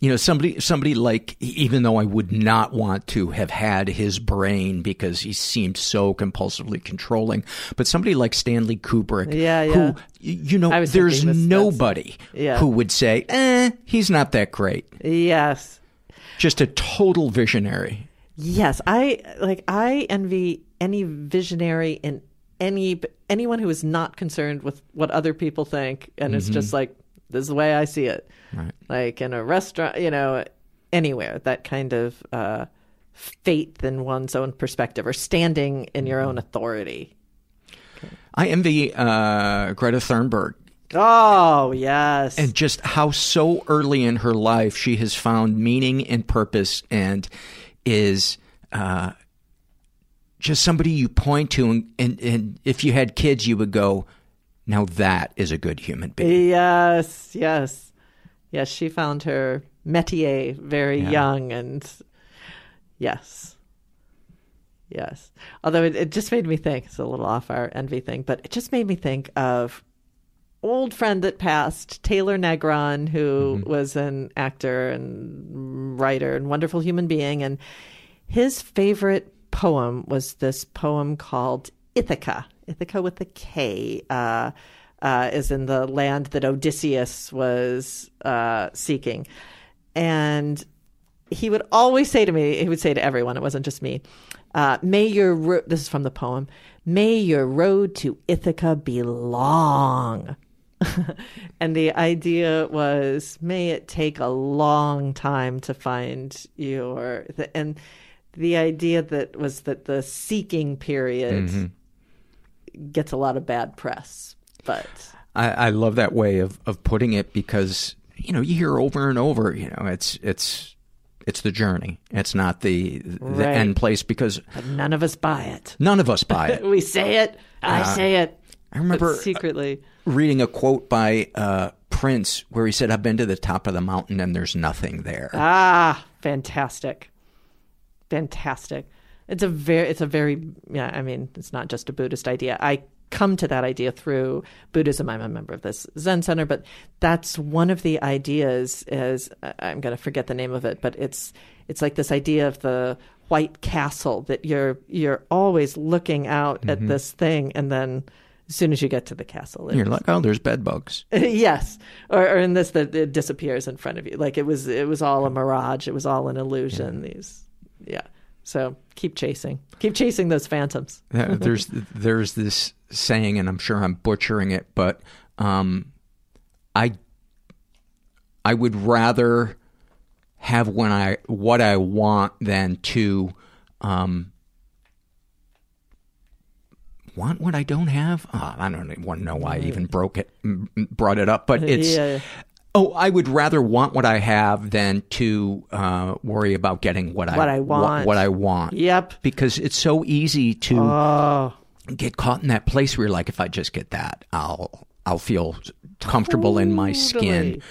you know somebody somebody like even though I would not want to have had his brain because he seemed so compulsively controlling, but somebody like Stanley Kubrick, Yeah, yeah. who you know, there's nobody Yeah. who would say, "Eh, he's not that great." Yes. Just a total visionary. Yes, I like I envy any visionary in any anyone who is not concerned with what other people think and is just like this is the way I see it. Right. Like in a restaurant, you know, anywhere that kind of uh, faith in one's own perspective or standing in your own authority. I envy uh, Greta Thunberg Oh yes, and just how so early in her life she has found meaning and purpose and is uh, just somebody you point to and, and, and if you had kids you would go now that is a good human being yes, yes, yes. She found her métier very Yeah. young, and yes, yes. Although it, it just made me think. It's a little off our envy thing, but it just made me think of old friend that passed, Taylor Negron, who was an actor and writer and wonderful human being. And his favorite poem was this poem called Ithaca. Ithaca with a K. Uh, uh, is in the land that Odysseus was uh, seeking. And he would always say to me, he would say to everyone, it wasn't just me, uh, may your, ro- this is from the poem, may your road to Ithaca be long. and the idea was, may it take a long time to find your, the, and the idea that was that the seeking period gets a lot of bad press. But I, I love that way of, of putting it because you know you hear over and over you know it's it's it's the journey it's not the the Right. end place because but none of us buy it. none of us buy it We say it, I Uh, say it. I remember but secretly. reading a quote by uh, Prince where he said, I've been to the top of the mountain and there's nothing there. Ah, fantastic. Fantastic. It's a very it's a very yeah, I mean, it's not just a Buddhist idea. I come to that idea through Buddhism. I'm a member of this Zen center, but that's one of the ideas is I'm going to forget the name of it, but it's it's like this idea of the white castle that you're you're always looking out at this thing and then as soon as you get to the castle You're it's- like, oh, there's bed bugs. yes, or, or in this that it disappears in front of you. Like it was, it was all a mirage. It was all an illusion. These, yeah. So keep chasing, keep chasing those phantoms. There's there's this saying, and I'm sure I'm butchering it, but um, I I would rather have when I what I want than to um, want what I don't have. Oh, I don't even want to know why I even broke it, brought it up, but it's. Yeah. Oh, I would rather want what I have than to uh, worry about getting what, What I wa- want. What I want. Yep. Because it's so easy to Oh, get caught in that place where you're like, if I just get that, I'll I'll feel comfortable in my skin.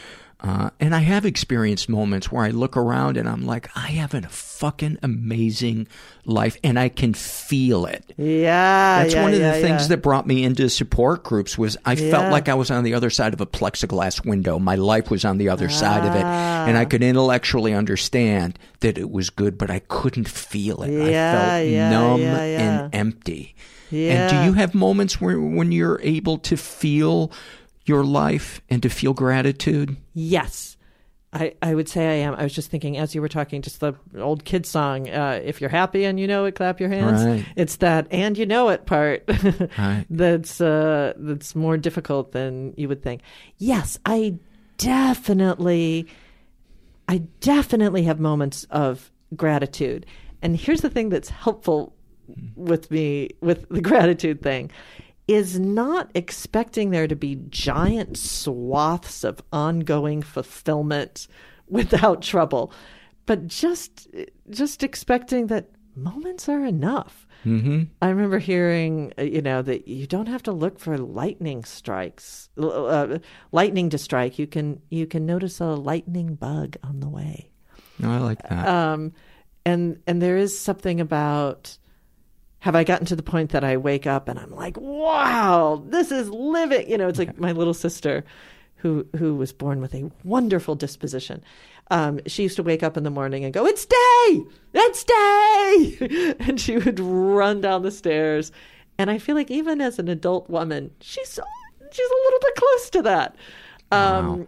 Uh, and I have experienced moments where I look around and I'm like, I have a fucking amazing life, and I can feel it. yeah. That's yeah, one of yeah, the things yeah. that brought me into support groups was I felt like I was on the other side of a plexiglass window. My life was on the other side of it, and Ah. I could intellectually understand that it was good, but I couldn't feel it. I felt yeah, numb and empty. And do you have moments where when you're able to feel your life and to feel gratitude? Yes. I, I would say I am. I was just thinking as you were talking, just the old kid song, uh, if you're happy and you know it, clap your hands. Right. It's that and you know it part Right. that's uh, that's more difficult than you would think. Yes, I definitely I definitely have moments of gratitude. And here's the thing that's helpful with me with the gratitude thing is not expecting there to be giant swaths of ongoing fulfillment without trouble, but just just expecting that moments are enough. Mm-hmm. I remember hearing, uh, you know, that you don't have to look for lightning strikes, uh, lightning to strike. You can you can notice a lightning bug on the way. No, I like that. Um, and and there is something about have I gotten to the point that I wake up and I'm like, wow, this is living. You know, it's like my little sister, who who was born with a wonderful disposition. Um, she used to wake up in the morning and go, "It's day, it's day," and she would run down the stairs. And I feel like even as an adult woman, she's she's a little bit close to that. Um, Wow.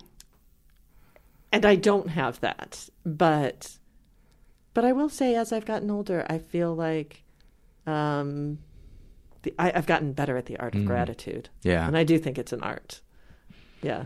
And I don't have that, but but I will say, as I've gotten older, I feel like um, the, I, I've gotten better at the art of gratitude. Yeah. and I do think it's an art. Yeah.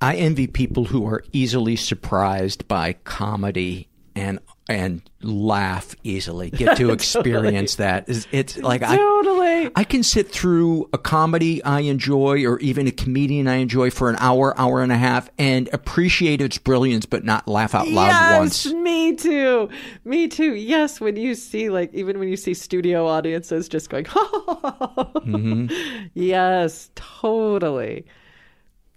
I envy people who are easily surprised by comedy and and laugh easily. Get to experience that. It's, it's like I Totally. I can sit through a comedy I enjoy or even a comedian I enjoy for an hour, hour and a half and appreciate its brilliance but not laugh out loud yes, once. me too. Me too. Yes, when you see like even when you see studio audiences just going, Mm-hmm. yes, totally.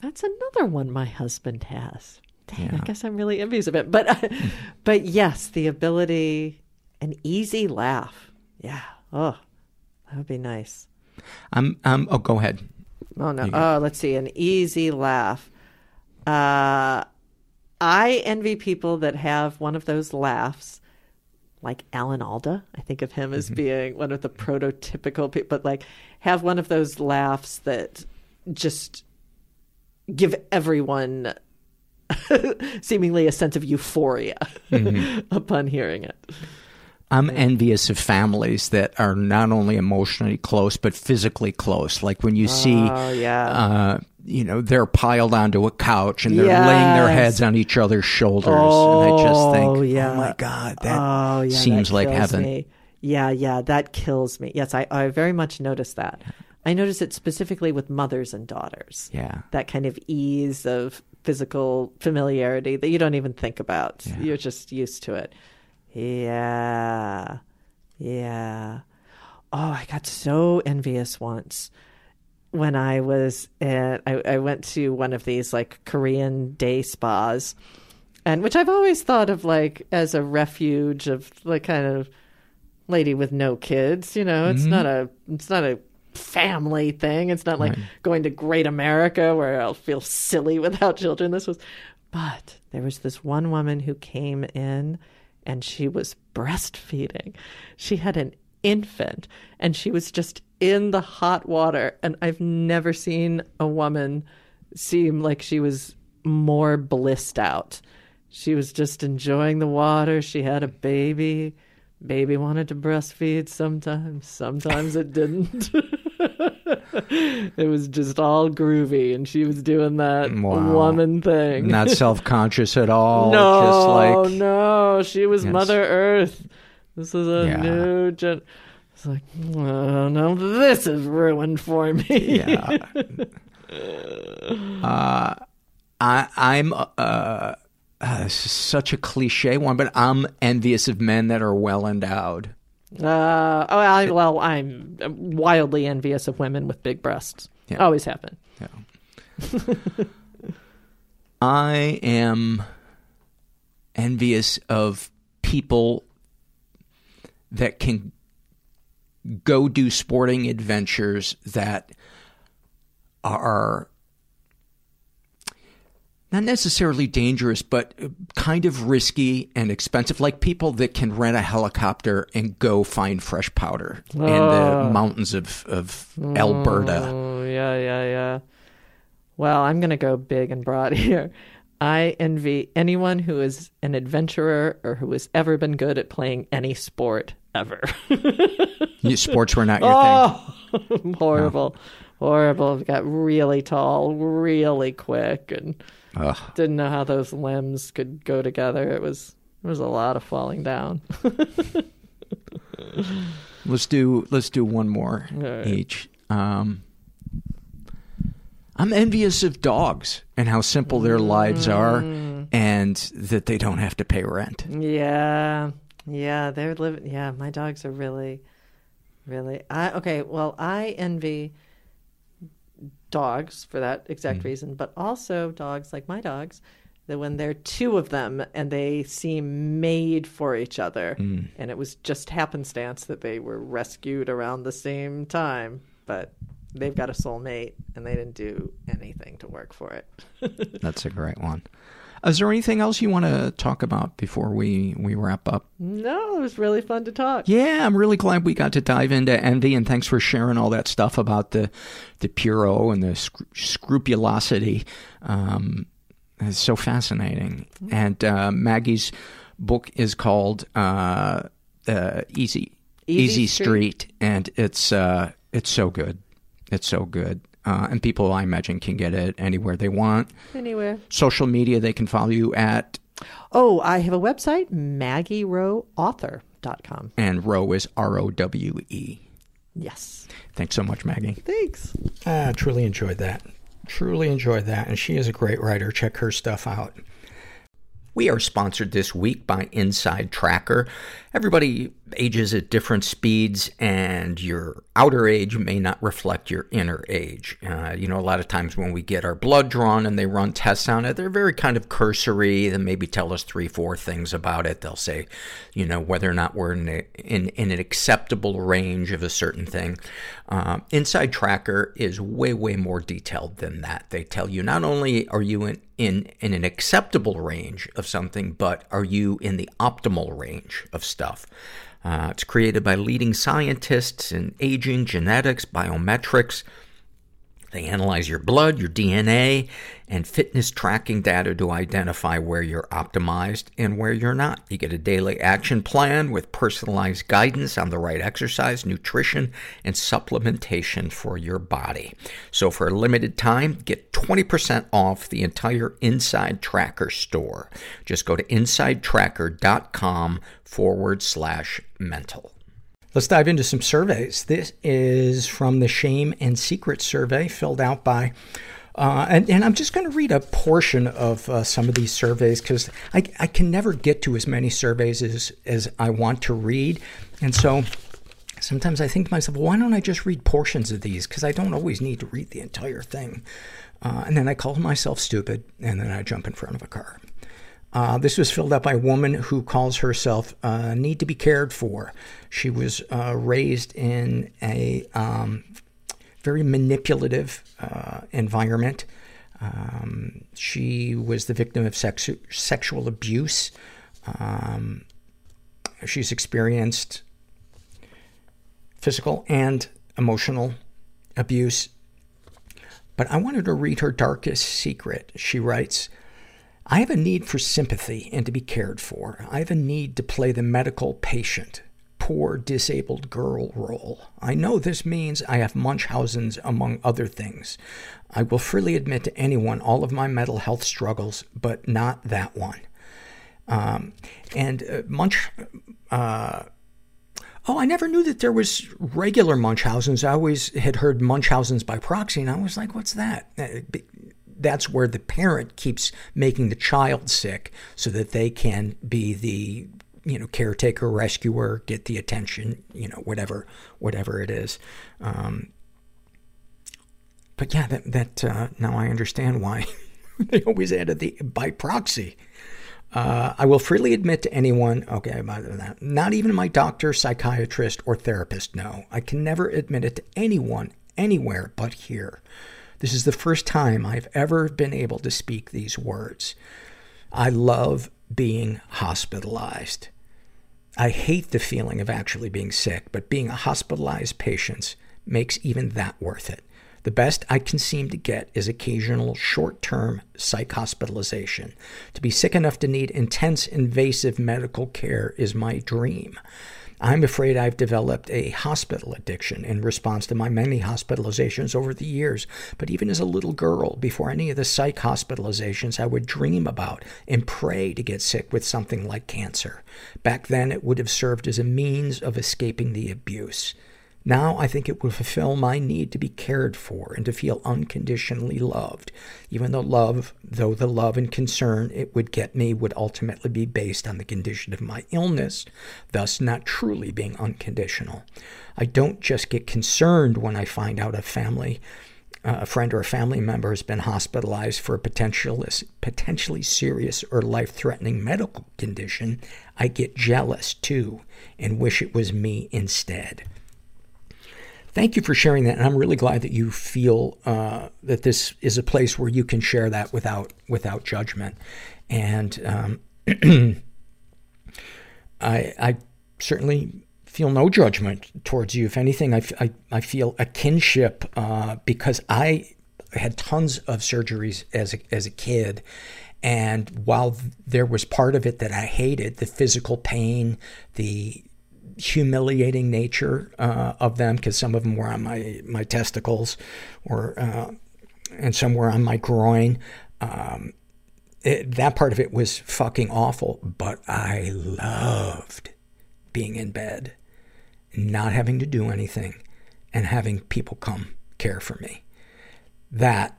That's another one my husband has. Dang, I guess I'm really envious of it. But but yes, the ability, an easy laugh. Yeah. Oh, that would be nice. I'm I'm oh go ahead. Oh no. Oh, let's see. An easy laugh. Uh, I envy people that have one of those laughs, like Alan Alda. I think of him as being one of the prototypical people, but like have one of those laughs that just give everyone seemingly a sense of euphoria upon hearing it. I'm envious of families that are not only emotionally close but physically close. Like when you see, Oh yeah. uh, you know, they're piled onto a couch and they're laying their heads on each other's shoulders, and I just think, Oh, yeah. oh my god, that oh, yeah, seems that like heaven. Me. Yeah, yeah, that kills me. Yes, I, I very much notice that. I notice it specifically with mothers and daughters. Yeah. That kind of ease of physical familiarity that you don't even think about. You're just used to it. Yeah. Yeah. Oh, I got so envious once when I was at, I, I went to one of these like Korean day spas, and which I've always thought of like as a refuge of the kind of lady with no kids. You know, it's mm-hmm. not a it's not a family thing. It's not like going to Great America where I'll feel silly without children. This was, but there was this one woman who came in and she was breastfeeding. She had an infant and she was just in the hot water. And I've never seen a woman seem like she was more blissed out. She was just enjoying the water. She had a baby. Baby wanted to breastfeed sometimes, sometimes it didn't. it was just all groovy, and she was doing that Wow. woman thing. Not self conscious at all. no, just like no, she was Yes. Mother Earth. This is a Yeah. new gen. It's like, oh no, this is ruined for me. yeah. uh, I, I'm uh, uh, this is such a cliche one, but I'm envious of men that are well endowed. Uh, oh, I, well, I'm wildly envious of women with big breasts. Yeah. Always have been. I am envious of people that can go do sporting adventures that are not necessarily dangerous, but kind of risky and expensive. Like people that can rent a helicopter and go find fresh powder in the mountains of, of Alberta. Oh, yeah, yeah, yeah. Well, I'm going to go big and broad here. I envy anyone who is an adventurer or who has ever been good at playing any sport ever. Sports were not your thing. oh, horrible, horrible. Got really tall, really quick, and Ugh. didn't know how those limbs could go together. It was it was a lot of falling down. Let's do let's do one more right. each. Um, I'm envious of dogs and how simple their lives are, and that they don't have to pay rent. Yeah, yeah, they're living. Yeah, my dogs are really, really. I okay. Well, I envy dogs for that exact reason, but also dogs like my dogs. That when there are two of them and they seem made for each other, Mm. and it was just happenstance that they were rescued around the same time, but they've got a soulmate and they didn't do anything to work for it. That's a great one. Is there anything else you want to talk about before we we wrap up? no, it was really fun to talk. Yeah, I'm really glad we got to dive into envy, and thanks for sharing all that stuff about the the pure O and the scru- scrupulosity. Um, it's so fascinating. And uh, Maggie's book is called uh, uh, Easy Easy Easy Street. Street, and it's uh, it's so good. It's so good. Uh, and people, I imagine, can get it anywhere they want. Anyway. Social media, they can follow you at, Oh, I have a website, maggieroweauthor.com. and Rowe is R O W E. Yes. Thanks so much, Maggie. Thanks. Ah, truly enjoyed that. Truly enjoyed that. And she is a great writer. Check her stuff out. We are sponsored this week by Inside Tracker. Everybody ages at different speeds, and your outer age may not reflect your inner age. Uh, you know, a lot of times when we get our blood drawn and they run tests on it, they're very kind of cursory. They maybe tell us three, four things about it. They'll say, you know, whether or not we're in, a, in, in an acceptable range of a certain thing. Um, Inside Tracker is way, way more detailed than that. They tell you not only are you in, in, in an acceptable range of something, but are you in the optimal range of stuff? Uh, it's created by leading scientists in aging, genetics, biometrics. They analyze your blood, your DNA, and fitness tracking data to identify where you're optimized and where you're not. You get a daily action plan with personalized guidance on the right exercise, nutrition, and supplementation for your body. So for a limited time, get 20% off the entire Inside Tracker store. Just go to insidetracker.com forward slash mental. Let's dive into some surveys. This is from the Shame and Secret survey filled out by, uh, and, and I'm just going to read a portion of uh, some of these surveys because I, I can never get to as many surveys as, as I want to read. And so sometimes I think to myself, why don't I just read portions of these? Because I don't always need to read the entire thing. Uh, and then I call myself stupid, and then I jump in front of a car. Uh, this was filled out by a woman who calls herself uh, Need to Be Cared For. She was uh, raised in a um, very manipulative uh, environment. Um, she was the victim of sex- sexual abuse. Um, she's experienced physical and emotional abuse. But I wanted to read her darkest secret. She writes, I have a need for sympathy and to be cared for. I have a need to play the medical patient, poor disabled girl role. I know this means I have Munchausen's among other things. I will freely admit to anyone all of my mental health struggles, but not that one. Um, and uh, Munch, uh, oh, I never knew that there was regular Munchausen's. I always had heard Munchausen's by proxy, and I was like, what's that? That's where the parent keeps making the child sick so that they can be the you know caretaker rescuer get the attention you know whatever whatever it is um, but yeah that that uh, now i understand why they always added the by proxy uh, I will freely admit to anyone, okay, about that, not even my doctor, psychiatrist, or therapist, no. I can never admit it to anyone, anywhere but here. This is the first time I've ever been able to speak these words. I love being hospitalized. I hate the feeling of actually being sick, but being a hospitalized patient makes even that worth it. The best I can seem to get is occasional short-term psych hospitalization. To be sick enough to need intense invasive medical care is my dream. I'm afraid I've developed a hospital addiction in response to my many hospitalizations over the years. But even as a little girl, before any of the psych hospitalizations, I would dream about and pray to get sick with something like cancer. Back then, it would have served as a means of escaping the abuse. Now I think it will fulfill my need to be cared for and to feel unconditionally loved, even though love, though the love and concern it would get me would ultimately be based on the condition of my illness, thus not truly being unconditional. I don't just get concerned when I find out a family uh, a friend or a family member has been hospitalized for a potential, potentially serious or life-threatening medical condition, I get jealous too and wish it was me instead. Thank you for sharing that, and I'm really glad that you feel uh, that this is a place where you can share that without without judgment. And um, I, I certainly feel no judgment towards you. If anything, I, I, I feel a kinship uh, because I had tons of surgeries as a, as a kid. And while there was part of it that I hated, the physical pain, the humiliating nature uh, of them because some of them were on my my testicles, or uh, and some were on my groin. Um, it, that part of it was fucking awful, but I loved being in bed, not having to do anything, and having people come care for me. That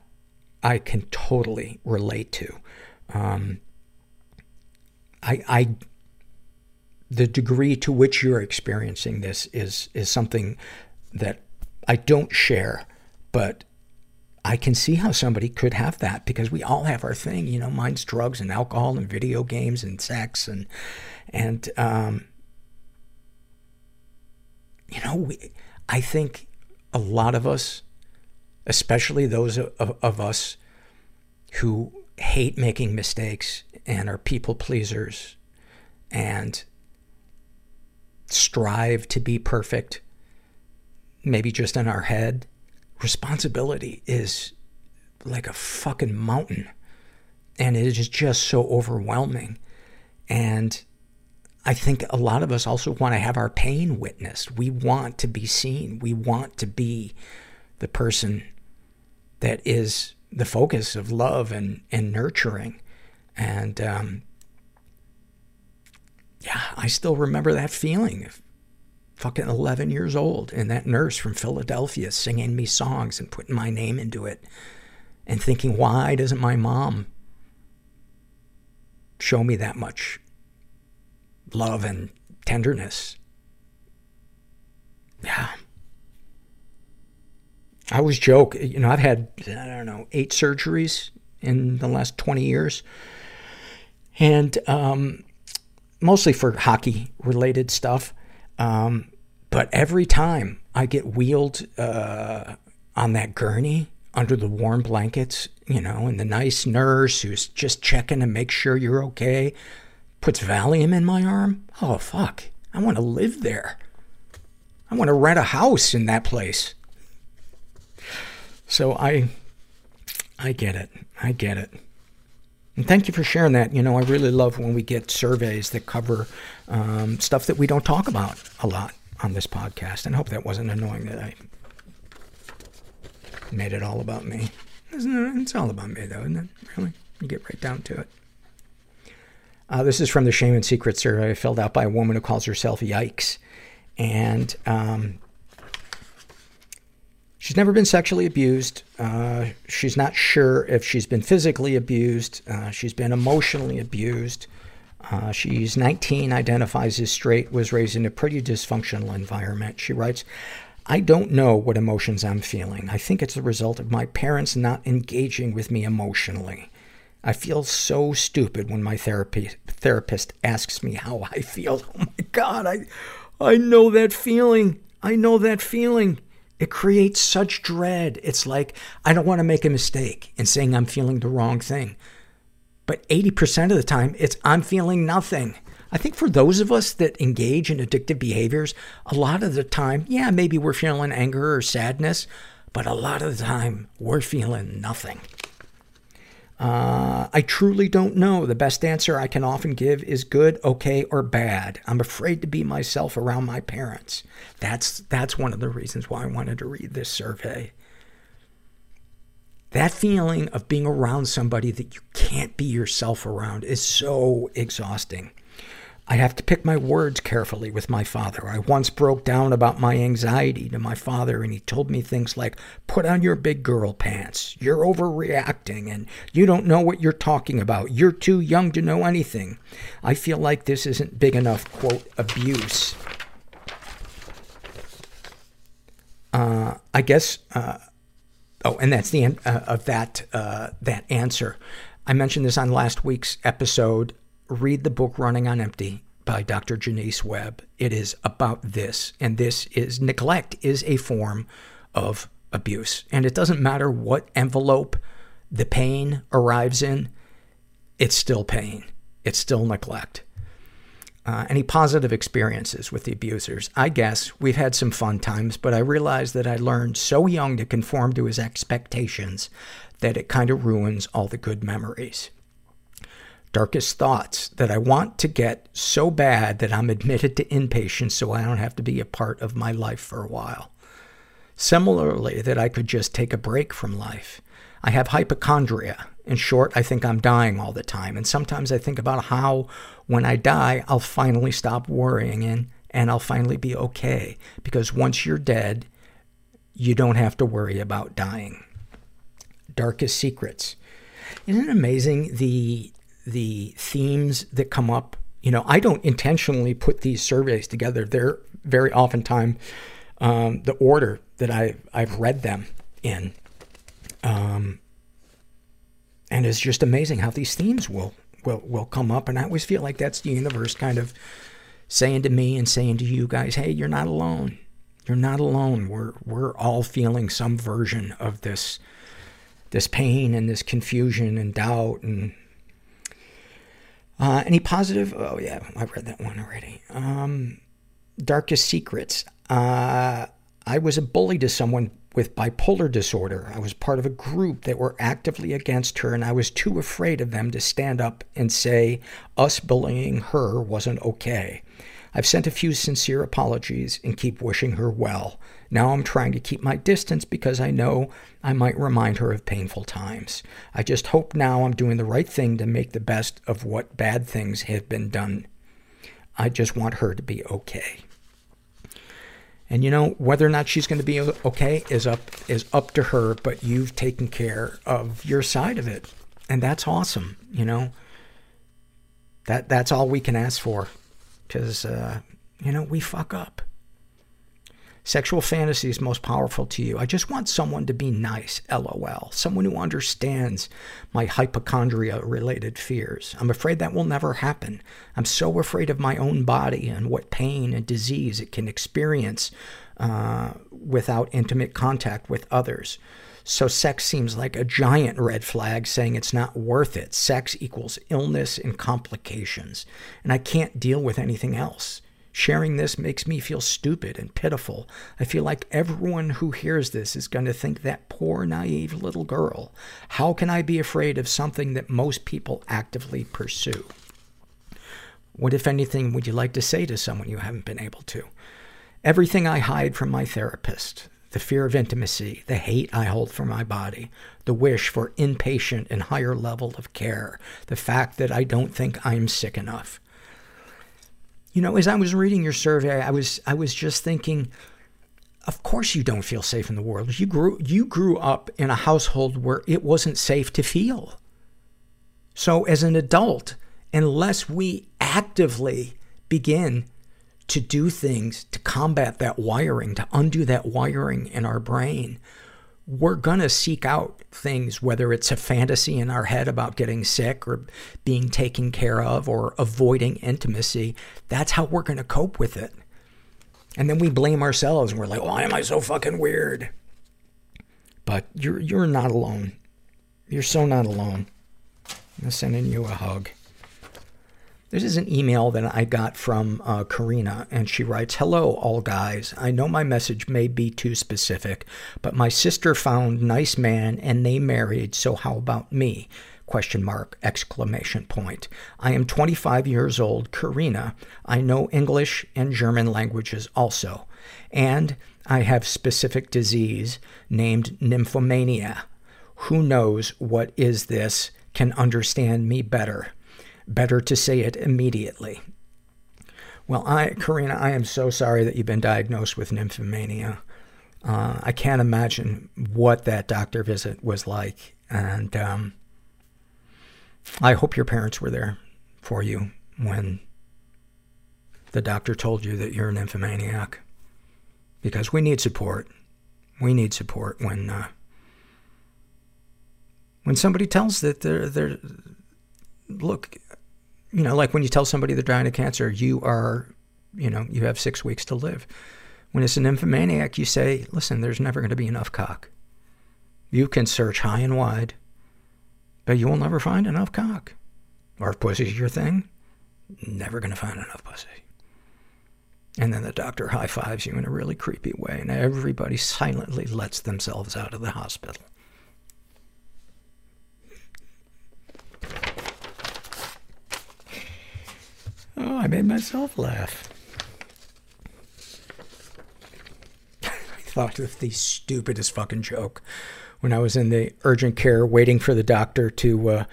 I can totally relate to. Um, I, I the degree to which you're experiencing this is, is something that I don't share, but I can see how somebody could have that because we all have our thing. You know, mine's drugs and alcohol and video games and sex and, and, um, you know, we, I think a lot of us, especially those of, of, of us who hate making mistakes and are people pleasers and strive to be perfect, maybe just in our head. Responsibility is like a fucking mountain. And it is just so overwhelming. And I think a lot of us also want to have our pain witnessed. We want to be seen. We want to be the person that is the focus of love and, and nurturing. And um, yeah, I still remember that feeling of fucking 11 years old and that nurse from Philadelphia singing me songs and putting my name into it and thinking, why doesn't my mom show me that much love and tenderness? Yeah. I always joke, you know, I've had, I don't know, eight surgeries in the last 20 years. And, um, mostly for hockey related stuff. Um, but every time I get wheeled uh, on that gurney under the warm blankets, you know, and the nice nurse who's just checking to make sure you're okay puts Valium in my arm. Oh, fuck. I want to live there. I want to rent a house in that place. So I, I get it. I get it. And thank you for sharing that. You know, I really love when we get surveys that cover um, stuff that we don't talk about a lot on this podcast. And I hope that wasn't annoying that I made it all about me. Isn't it? It's all about me, though, isn't it? Really? You get right down to it. Uh, this is from the Shame and Secret survey filled out by a woman who calls herself Yikes. And um, She's never been sexually abused. Uh, she's not sure if she's been physically abused. Uh, she's been emotionally abused. Uh, she's 19, identifies as straight, was raised in a pretty dysfunctional environment. She writes, I don't know what emotions I'm feeling. I think it's the result of my parents not engaging with me emotionally. I feel so stupid when my therapy, therapist asks me how I feel. Oh my God, I, I know that feeling. I know that feeling. It creates such dread. It's like, I don't want to make a mistake in saying I'm feeling the wrong thing. But 80% of the time, it's I'm feeling nothing. I think for those of us that engage in addictive behaviors, a lot of the time, yeah, maybe we're feeling anger or sadness, but a lot of the time, we're feeling nothing. Uh, I truly don't know. The best answer I can often give is good, okay, or bad. I'm afraid to be myself around my parents. That's, that's one of the reasons why I wanted to read this survey. That feeling of being around somebody that you can't be yourself around is so exhausting. I have to pick my words carefully with my father. I once broke down about my anxiety to my father, and he told me things like, Put on your big girl pants. You're overreacting, and you don't know what you're talking about. You're too young to know anything. I feel like this isn't big enough, quote, abuse. Uh, I guess, uh, oh, and that's the end uh, of that, uh, that answer. I mentioned this on last week's episode read the book Running on Empty by Dr. Jonice Webb. It is about this, and this is neglect is a form of abuse. And it doesn't matter what envelope the pain arrives in, it's still pain. It's still neglect. Uh, any positive experiences with the abusers? I guess we've had some fun times, but I realized that I learned so young to conform to his expectations that it kind of ruins all the good memories darkest thoughts that I want to get so bad that I'm admitted to inpatient so I don't have to be a part of my life for a while. Similarly, that I could just take a break from life. I have hypochondria. In short, I think I'm dying all the time. And sometimes I think about how, when I die, I'll finally stop worrying and, and I'll finally be okay. Because once you're dead, you don't have to worry about dying. Darkest secrets. Isn't it amazing the the themes that come up. You know, I don't intentionally put these surveys together. They're very oftentimes um, the order that I, I've read them in. Um, and it's just amazing how these themes will, will, will come up. And I always feel like that's the universe kind of saying to me and saying to you guys, hey, you're not alone. You're not alone. We're, we're all feeling some version of this, this pain and this confusion and doubt and uh, any positive? Oh, yeah, I read that one already. Um, darkest secrets. Uh, I was a bully to someone with bipolar disorder. I was part of a group that were actively against her, and I was too afraid of them to stand up and say us bullying her wasn't okay. I've sent a few sincere apologies and keep wishing her well. Now I'm trying to keep my distance because I know I might remind her of painful times. I just hope now I'm doing the right thing to make the best of what bad things have been done. I just want her to be okay. And you know, whether or not she's going to be okay is up, is up to her, but you've taken care of your side of it. And that's awesome, you know? That, that's all we can ask for. Cause, uh, you know, we fuck up. Sexual fantasies most powerful to you. I just want someone to be nice, lol. Someone who understands my hypochondria related fears. I'm afraid that will never happen. I'm so afraid of my own body and what pain and disease it can experience uh, without intimate contact with others. So sex seems like a giant red flag saying it's not worth it. Sex equals illness and complications. And I can't deal with anything else. Sharing this makes me feel stupid and pitiful. I feel like everyone who hears this is going to think that poor, naive little girl. How can I be afraid of something that most people actively pursue? What, if anything, would you like to say to someone you haven't been able to? Everything I hide from my therapist, the fear of intimacy, the hate I hold for my body, the wish for inpatient and higher level of care, the fact that I don't think I'm sick enough. You know, as I was reading your survey, I was, I was just thinking, of course you don't feel safe in the world. You grew, you grew up in a household where it wasn't safe to feel. So as an adult, unless we actively begin to do things to combat that wiring, to undo that wiring in our brain, we're gonna seek out things, whether it's a fantasy in our head about getting sick or being taken care of or avoiding intimacy. That's how we're gonna cope with it. And then we blame ourselves and we're like, why am I so fucking weird? But you're, you're not alone. You're so not alone. I'm sending you a hug. This is an email that I got from uh, Karina, and she writes, Hello, all guys. I know my message may be too specific, but my sister found nice man and they married, so how about me? question mark, exclamation point. I am 25 years old, Karina. I know English and German languages also. And I have specific disease named nymphomania. Who knows what is this can understand me better. Better to say it immediately. Well, I, Karina, I am so sorry that you've been diagnosed with nymphomania. Uh, I can't imagine what that doctor visit was like. And um, I hope your parents were there for you when the doctor told you that you're a nymphomaniac. Because we need support. We need support when uh, when somebody tells that they're they're look, you know, like when you tell somebody they're dying of cancer, you are, you know, you have six weeks to live. When it's an nymphomaniac, you say, listen, there's never going to be enough cock. You can search high and wide, but you will never find enough cock. Or if pussy's your thing, never going to find enough pussy. And then the doctor high fives you in a really creepy way, and everybody silently lets themselves out of the hospital. Oh, I made myself laugh. I thought of the stupidest fucking joke when I was in the urgent care waiting for the doctor to uh,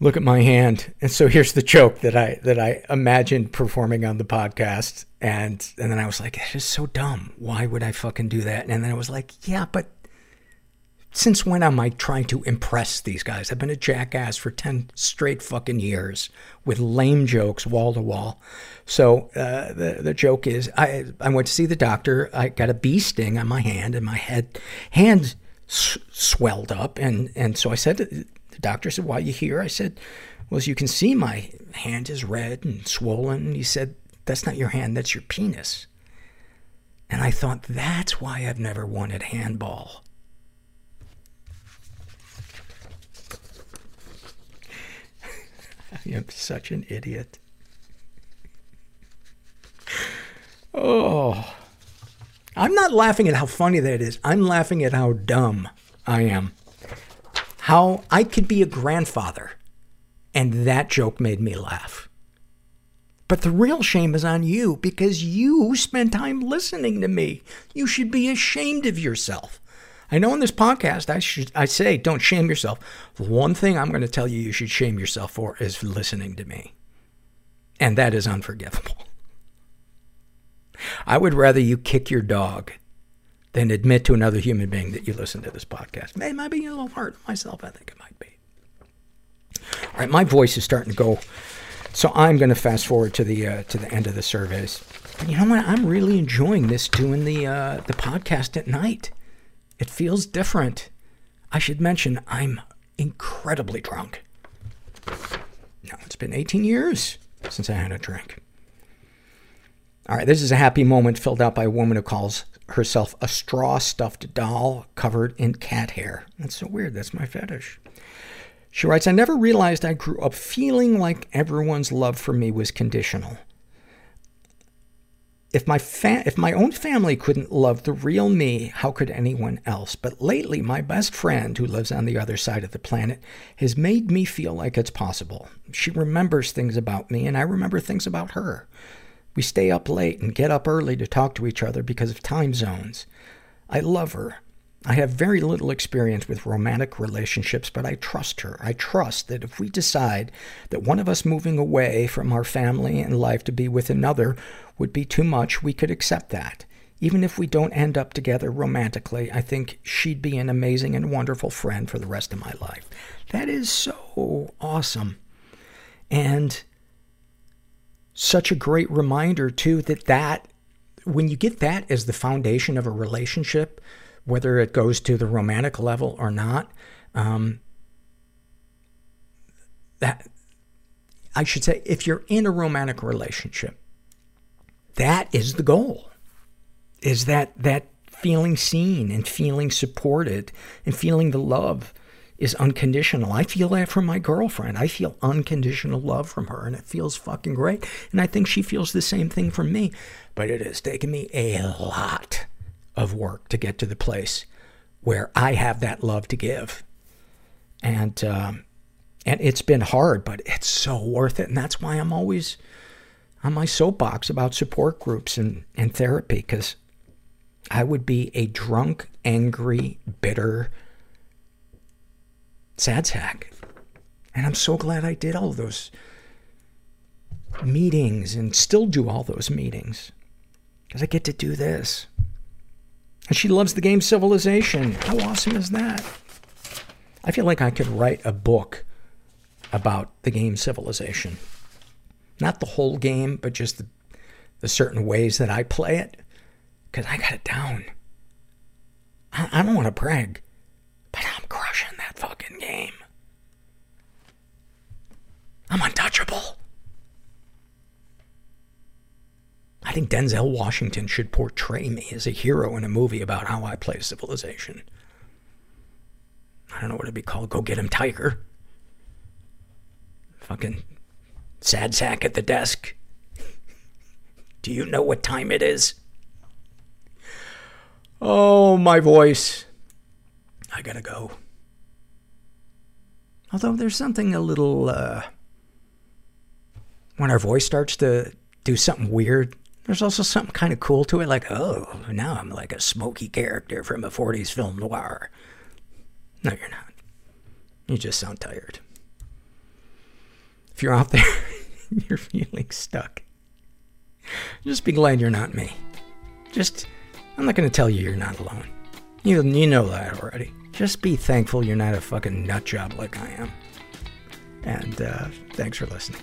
look at my hand. And so here's the joke that I that I imagined performing on the podcast, and and then I was like, "That is so dumb. Why would I fucking do that?" And then I was like, "Yeah, but." Since when am I trying to impress these guys? I've been a jackass for 10 straight fucking years with lame jokes wall to wall. So, uh, the, the joke is I, I went to see the doctor. I got a bee sting on my hand and my head, hand s- swelled up. And, and so I said, the doctor said, why are you here? I said, well, as you can see, my hand is red and swollen. He said, that's not your hand, that's your penis. And I thought, that's why I've never wanted handball. Am such an idiot. Oh. I'm not laughing at how funny that is. I'm laughing at how dumb I am. How I could be a grandfather and that joke made me laugh. But the real shame is on you because you spend time listening to me. You should be ashamed of yourself. I know in this podcast I should I say don't shame yourself. The one thing I'm going to tell you you should shame yourself for is listening to me. And that is unforgivable. I would rather you kick your dog than admit to another human being that you listen to this podcast. It might be a little hard on myself. I think it might be. All right, my voice is starting to go, so I'm going to fast forward to the uh, to the end of the surveys. But you know what? I'm really enjoying this doing the uh, the podcast at night. It feels different. I should mention I'm incredibly drunk. Now it's been 18 years since I had a drink. All right, this is a happy moment filled out by a woman who calls herself a straw stuffed doll covered in cat hair. That's so weird. That's my fetish. She writes, I never realized I grew up feeling like everyone's love for me was conditional. If my, fa- if my own family couldn't love the real me, how could anyone else? But lately, my best friend, who lives on the other side of the planet, has made me feel like it's possible. She remembers things about me, and I remember things about her. We stay up late and get up early to talk to each other because of time zones. I love her. I have very little experience with romantic relationships, but I trust her. I trust that if we decide that one of us moving away from our family and life to be with another would be too much, we could accept that. Even if we don't end up together romantically, I think she'd be an amazing and wonderful friend for the rest of my life. That is so awesome. And such a great reminder, too, that that, when you get that as the foundation of a relationship, whether it goes to the romantic level or not, um, that I should say, if you're in a romantic relationship, that is the goal. Is that that feeling seen and feeling supported and feeling the love is unconditional. I feel that from my girlfriend. I feel unconditional love from her and it feels fucking great. And I think she feels the same thing from me. But it has taken me a lot of work to get to the place where I have that love to give. And, um, and it's been hard, but it's so worth it. And that's why I'm always on my soapbox about support groups and, and therapy, because I would be a drunk, angry, bitter sad sack. And I'm so glad I did all those meetings and still do all those meetings. Because I get to do this. And she loves the game Civilization. How awesome is that? I feel like I could write a book about the game Civilization. Not the whole game, but just the, the certain ways that I play it. Because I got it down. I, I don't want to brag, but I'm crushing that fucking game. I'm untouchable. I think Denzel Washington should portray me as a hero in a movie about how I play Civilization. I don't know what it'd be called. Go get him, Tiger. Fucking sad sack at the desk. Do you know what time it is? Oh, my voice. I gotta go. Although there's something a little, uh, when our voice starts to do something weird, there's also something kind of cool to it. Like, oh, now I'm like a smoky character from a 40s film noir. No, you're not. You just sound tired. If you're out there, you're feeling stuck. Just be glad you're not me. Just, I'm not going to tell you you're not alone. You, you know that already. Just be thankful you're not a fucking nut job like I am. And uh, thanks for listening.